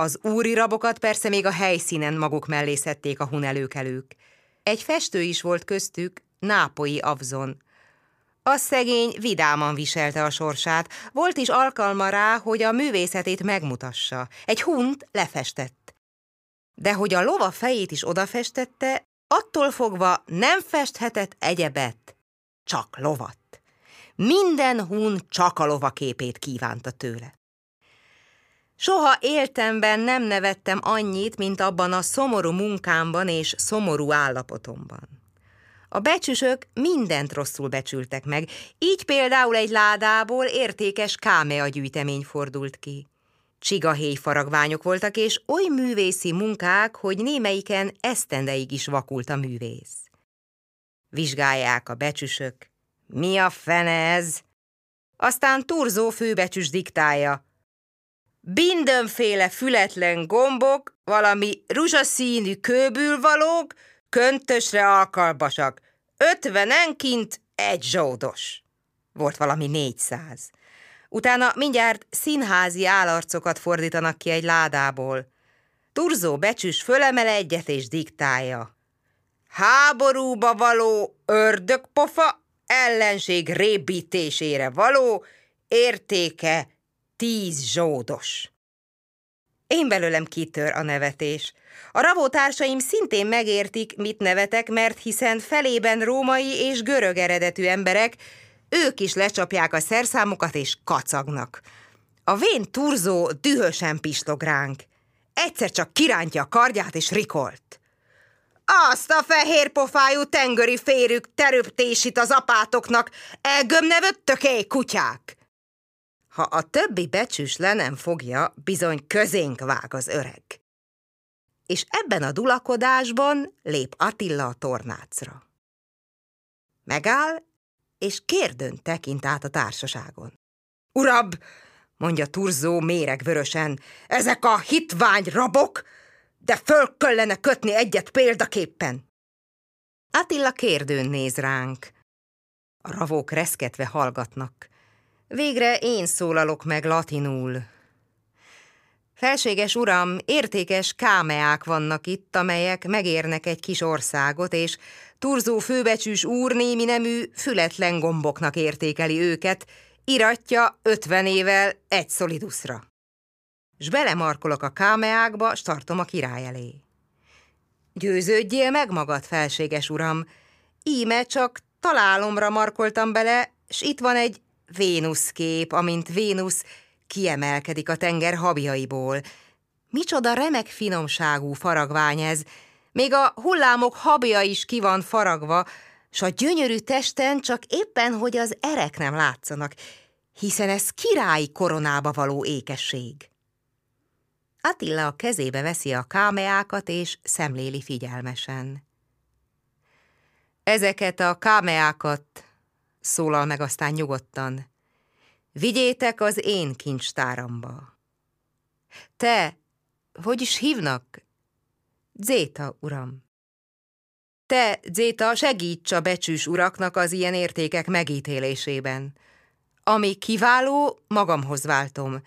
Az úri rabokat persze még a helyszínen maguk mellé szedték a hunelőkelők. Egy festő is volt köztük, nápoi Avzon. A szegény vidáman viselte a sorsát, volt is alkalma rá, hogy a művészetét megmutassa. Egy hunt lefestett. De hogy a lova fejét is odafestette, attól fogva nem festhetett egyebet, csak lovat. Minden hun csak a lova képét kívánta tőle. Soha éltemben nem nevettem annyit, mint abban a szomorú munkámban és szomorú állapotomban. A becsüsök mindent rosszul becsültek meg, így például egy ládából értékes kámea gyűjtemény fordult ki. Csigahéj faragványok voltak, és oly művészi munkák, hogy némelyiken esztendeig is vakult a művész. Vizsgálják a becsüsök. Mi a fene ez? Aztán Turzó főbecsüs diktálja – Mindenféle fületlen gombok, valami ruzsaszínű kőbülvalók, köntösre alkalmasak. Ötvenenként egy zsódos. Volt valami négyszáz. Utána mindjárt színházi állarcokat fordítanak ki egy ládából. Turzó becsüs fölemel egyet és diktálja. Háborúba való ördögpofa, ellenség rébítésére való, értéke tíz zsódos. Én belőlem kitör a nevetés. A ravótársaim szintén megértik, mit nevetek, mert hiszen felében római és görög eredetű emberek, ők is lecsapják a szerszámokat és kacagnak. A vén turzó dühösen pislog ránk. Egyszer csak kirántja a kardját és rikolt. Azt a fehér pofájú tengeri férük terüptésit az apátoknak, elgömnevöttök -e, kutyák! Ha a többi becsüs le nem fogja, bizony közénk vág az öreg. És ebben a dulakodásban lép Attila a tornácra. Megáll, és kérdőn tekint át a társaságon. Urab, mondja Turzó méregvörösen, ezek a hitvány rabok, de föl kellene kötni egyet példaképpen. Attila kérdőn néz ránk. A ravók reszketve hallgatnak. Végre én szólalok meg latinul. Felséges uram, értékes kámeák vannak itt, amelyek megérnek egy kis országot, és Turzó főbecsűs úr némi nemű fületlen gomboknak értékeli őket, iratja ötven évvel egy szolidusra. S belemarkolok a kámeákba, s tartom a király elé. Győződjél meg magad, felséges uram, íme csak találomra markoltam bele, s itt van egy Vénusz kép, amint Vénusz kiemelkedik a tenger habjaiból. Micsoda remek finomságú faragvány ez, még a hullámok habja is ki van faragva, s a gyönyörű testen csak éppen, hogy az erek nem látszanak, hiszen ez királyi koronába való ékesség. Attila a kezébe veszi a kámeákat, és szemléli figyelmesen. Ezeket a kámeákat, szólal meg aztán nyugodtan, vigyétek az én kincstáramba. Te, hogy is hívnak? Zéta, uram. Te, Zéta, segíts a becsűs uraknak az ilyen értékek megítélésében. Ami kiváló, magamhoz váltom.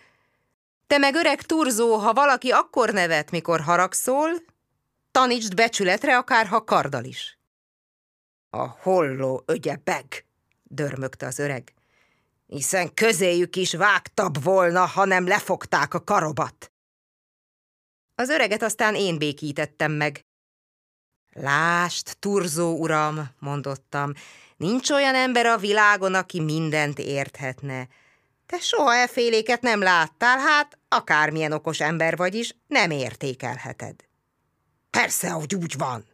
Te meg öreg turzó, ha valaki akkor nevet, mikor haragszol, tanítsd becsületre, akár ha kardal is. A holló ögyebeg, dörmögte az öreg, hiszen közéjük is vágtabb volna, ha nem lefogták a karobat. Az öreget aztán én békítettem meg. Lást, turzó uram, mondottam, nincs olyan ember a világon, aki mindent érthetne. Te soha e nem láttál, hát akármilyen okos ember vagy is, nem értékelheted. Persze, hogy úgy van,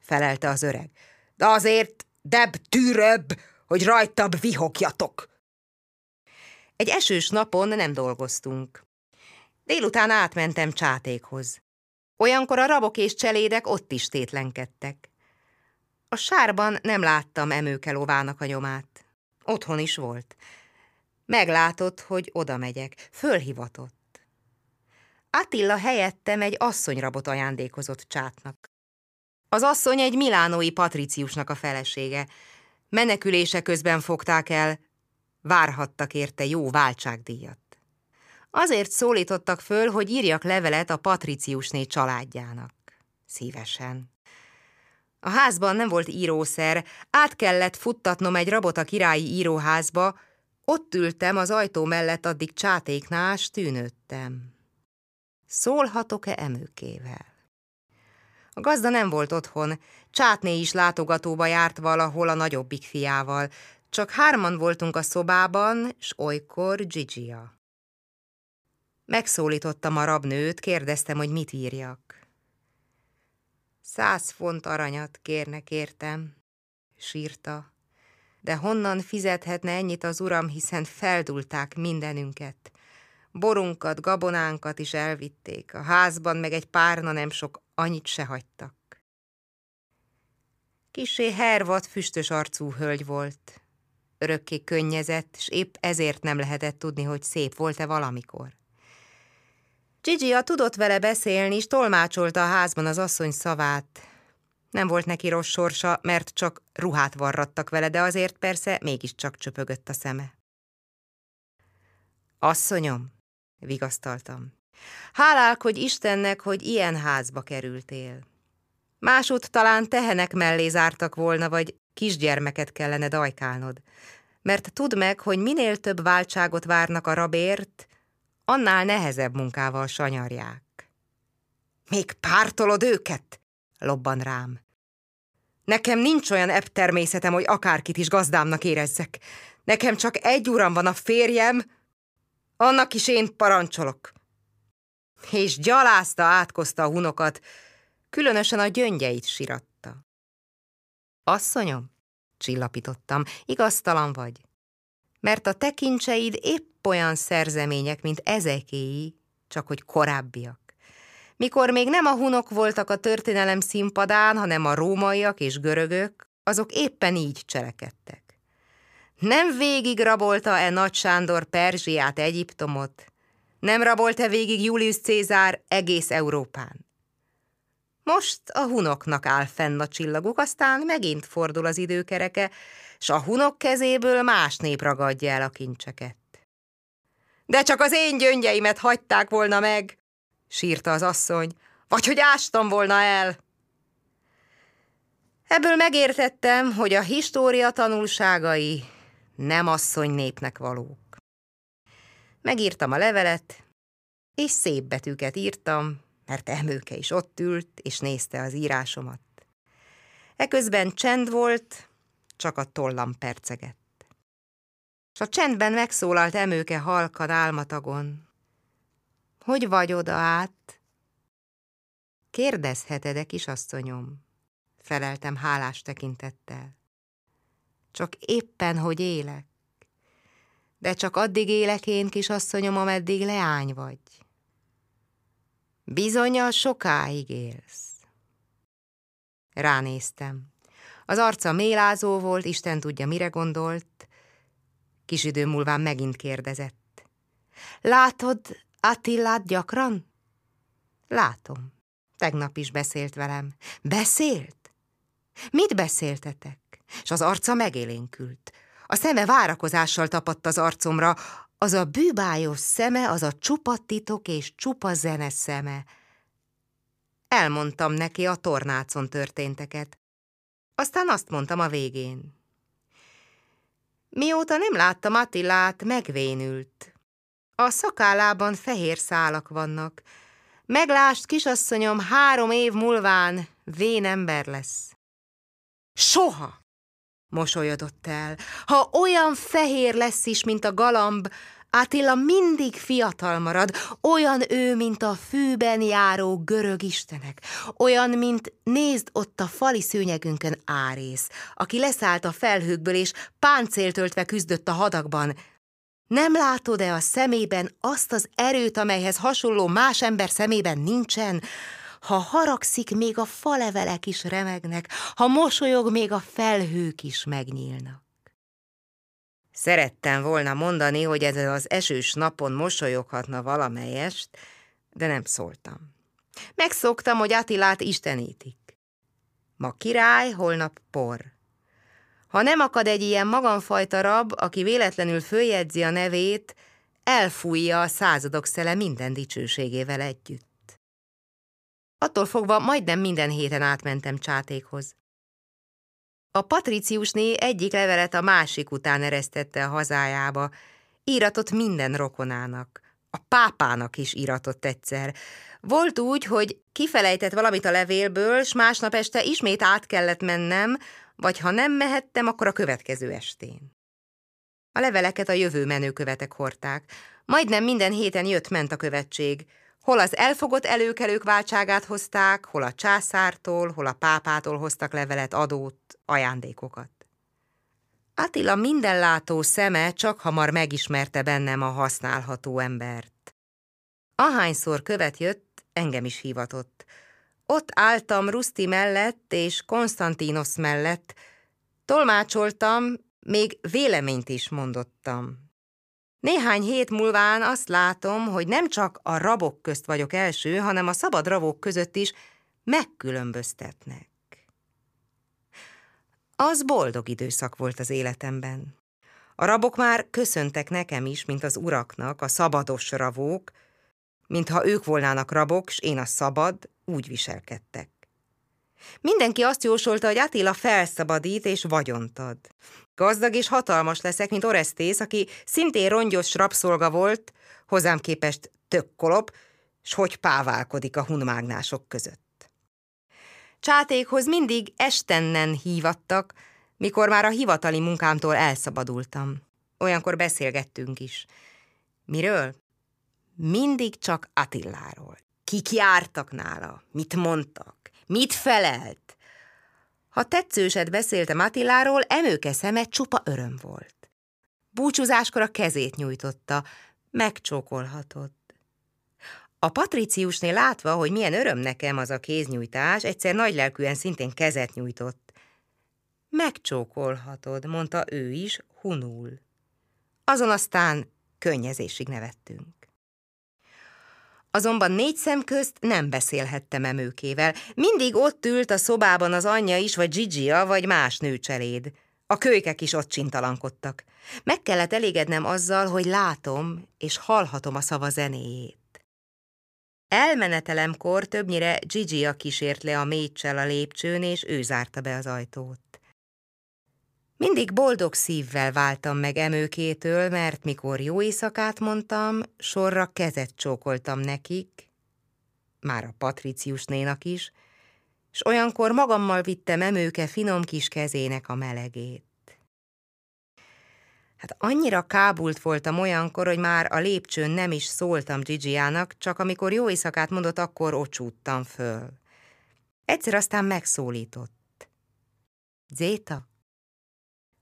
felelte az öreg, de azért debb tűröbb, hogy rajtabb vihogjatok. Egy esős napon nem dolgoztunk. Délután átmentem csátékhoz. Olyankor a rabok és cselédek ott is tétlenkedtek. A sárban nem láttam emőke lovának a nyomát. Otthon is volt. Meglátott, hogy oda megyek. Fölhivatott. Attila helyettem egy asszonyrabot ajándékozott csátnak. Az asszony egy milánói patriciusnak a felesége. Menekülése közben fogták el, várhattak érte jó váltságdíjat. Azért szólítottak föl, hogy írjak levelet a patriciusné családjának. Szívesen. A házban nem volt írószer, át kellett futtatnom egy rabot a királyi íróházba, ott ültem az ajtó mellett addig csátéknál, s tűnődtem. Szólhatok-e emőkével? A gazda nem volt otthon, csátné is látogatóba járt valahol a nagyobbik fiával, csak hárman voltunk a szobában, s olykor Gigia. Megszólítottam a rabnőt, kérdeztem, hogy mit írjak. Száz font aranyat kérnek értem, sírta. De honnan fizethetne ennyit az uram, hiszen feldulták mindenünket. Borunkat, gabonánkat is elvitték, a házban meg egy párna nem sok, annyit se hagytak. Kisé hervat, füstös arcú hölgy volt. Örökké könnyezett, és épp ezért nem lehetett tudni, hogy szép volt-e valamikor. Gigi-a tudott vele beszélni, és tolmácsolta a házban az asszony szavát. Nem volt neki rossz sorsa, mert csak ruhát varrattak vele, de azért persze mégiscsak csöpögött a szeme. Asszonyom, vigasztaltam, hálálkodj Istennek, hogy ilyen házba kerültél. Másút talán tehenek mellé zártak volna, vagy kisgyermeket kellene dajkálnod. Mert tudd meg, hogy minél több váltságot várnak a rabért, annál nehezebb munkával sanyarják. Még pártolod őket? Lobban rám. Nekem nincs olyan ebb természetem, hogy akárkit is gazdámnak érezzek. Nekem csak egy uram van a férjem, annak is én parancsolok. És gyalázta, átkozta a hunokat, különösen a gyöngyeit siratta. Asszonyom, csillapítottam, igaztalan vagy, mert a tekincseid épp olyan szerzemények, mint ezekéi, csak hogy korábbiak. Mikor még nem a hunok voltak a történelem színpadán, hanem a rómaiak és görögök, azok éppen így cselekedtek. Nem végig rabolta-e Nagy Sándor Perzsiát, Egyiptomot? Nem rabolta végig Julius Cézár egész Európán? Most a hunoknak áll fenn a csillaguk, aztán megint fordul az időkereke, s a hunok kezéből más nép ragadja el a kincseket. De csak az én gyöngyeimet hagyták volna meg, sírta az asszony, vagy hogy ástam volna el. Ebből megértettem, hogy a história tanulságai nem asszony népnek valók. Megírtam a levelet, és szép betűket írtam, mert emőke is ott ült, és nézte az írásomat. Eközben csend volt, csak a tollam percegett s a csendben megszólalt emőke halkan álmatagon. Hogy vagy oda át? Kérdezheted-e, kisasszonyom? Feleltem hálás tekintettel. Csak éppen, hogy élek. De csak addig élek én, kisasszonyom, ameddig leány vagy. Bizonyal sokáig élsz. Ránéztem. Az arca mélázó volt, Isten tudja, mire gondolt. Kis idő múlván megint kérdezett. Látod Attillát gyakran? Látom. Tegnap is beszélt velem. Beszélt? Mit beszéltetek? És az arca megélénkült. A szeme várakozással tapadt az arcomra, az a bűbájos szeme, az a csupa titok és csupa zene szeme. Elmondtam neki a tornácon történteket. Aztán azt mondtam a végén. Mióta nem láttam Attilát, megvénült. A szakállában fehér szálak vannak. Meglást, kisasszonyom, három év múlván vén ember lesz. Soha! Mosolyodott el. Ha olyan fehér lesz is, mint a galamb, Attila mindig fiatal marad, olyan ő, mint a fűben járó görög istenek, olyan, mint nézd ott a fali szőnyegünkön Árész, aki leszállt a felhőkből és páncéltöltve küzdött a hadakban. Nem látod-e a szemében azt az erőt, amelyhez hasonló más ember szemében nincsen? Ha haragszik, még a falevelek is remegnek, ha mosolyog, még a felhők is megnyílnak. Szerettem volna mondani, hogy ezen az esős napon mosolyoghatna valamelyest, de nem szóltam. Megszoktam, hogy Attilát istenítik. Ma király, holnap por. Ha nem akad egy ilyen magamfajta rab, aki véletlenül följegyzi a nevét, elfújja a századok szele minden dicsőségével együtt. Attól fogva majdnem minden héten átmentem csátékhoz. A patriciusné egyik levelet a másik után eresztette a hazájába, íratott minden rokonának. A pápának is íratott egyszer. Volt úgy, hogy kifelejtett valamit a levélből, s másnap este ismét át kellett mennem, vagy ha nem mehettem, akkor a következő estén. A leveleket a jövő menőkövetek hordták. Majdnem minden héten jött-ment a követség. Hol az elfogott előkelők váltságát hozták, hol a császártól, hol a pápától hoztak levelet, adót, ajándékokat. Attila mindenlátó szeme csak hamar megismerte bennem a használható embert. Ahányszor követ jött, engem is hivatott. Ott álltam Ruszti mellett és Konstantinos mellett, tolmácsoltam, még véleményt is mondottam. Néhány hét múlván azt látom, hogy nem csak a rabok közt vagyok első, hanem a szabad rabok között is megkülönböztetnek. Az boldog időszak volt az életemben. A rabok már köszöntek nekem is, mint az uraknak, a szabados ravók, mintha ők volnának rabok, s én a szabad, úgy viselkedtek. Mindenki azt jósolta, hogy Attila felszabadít és vagyont ad. Gazdag és hatalmas leszek, mint Oresztész, aki szintén rongyos rabszolga volt, hozzám képest tök kolop, s hogy páválkodik a hunmágnások között. Csátékhoz mindig estennen hívattak, mikor már a hivatali munkámtól elszabadultam. Olyankor beszélgettünk is. Miről? Mindig csak Attiláról. Kik jártak nála? Mit mondtak? Mit felelt? Ha tetszőset beszéltem Attiláról, emőke szeme csupa öröm volt. Búcsúzáskor a kezét nyújtotta, megcsókolhatott. A patriciusnél látva, hogy milyen öröm nekem az a kéznyújtás, egyszer nagylelkűen szintén kezet nyújtott. Megcsókolhatod, mondta ő is, hunul. Azon aztán könnyezésig nevettünk. Azonban négy szem közt nem beszélhettem emőkével. Mindig ott ült a szobában az anyja is, vagy Gigia, vagy más nőcseléd. A kölykek is ott csintalankodtak. Meg kellett elégednem azzal, hogy látom és hallhatom a szava zenéjét. Elmenetelemkor többnyire Gigia kísért le a mécsel a lépcsőn, és ő zárta be az ajtót. Mindig boldog szívvel váltam meg emőkétől, mert mikor jó éjszakát mondtam, sorra kezet csókoltam nekik, már a patriciusnénak is, s olyankor magammal vittem emőke finom kis kezének a melegét. Hát annyira kábult voltam olyankor, hogy már a lépcsőn nem is szóltam Gigiának, csak amikor jó éjszakát mondott, akkor ocsúttam föl. Egyszer aztán megszólított. Zéta,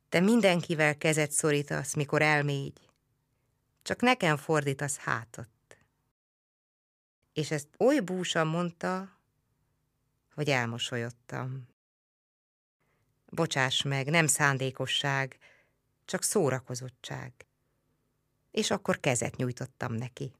te mindenkivel kezet szorítasz, mikor elmégy, csak nekem fordítasz hátat. És ezt oly búsan mondta, hogy elmosolyodtam. Bocsáss meg, nem szándékosság, csak szórakozottság. És akkor kezet nyújtottam neki.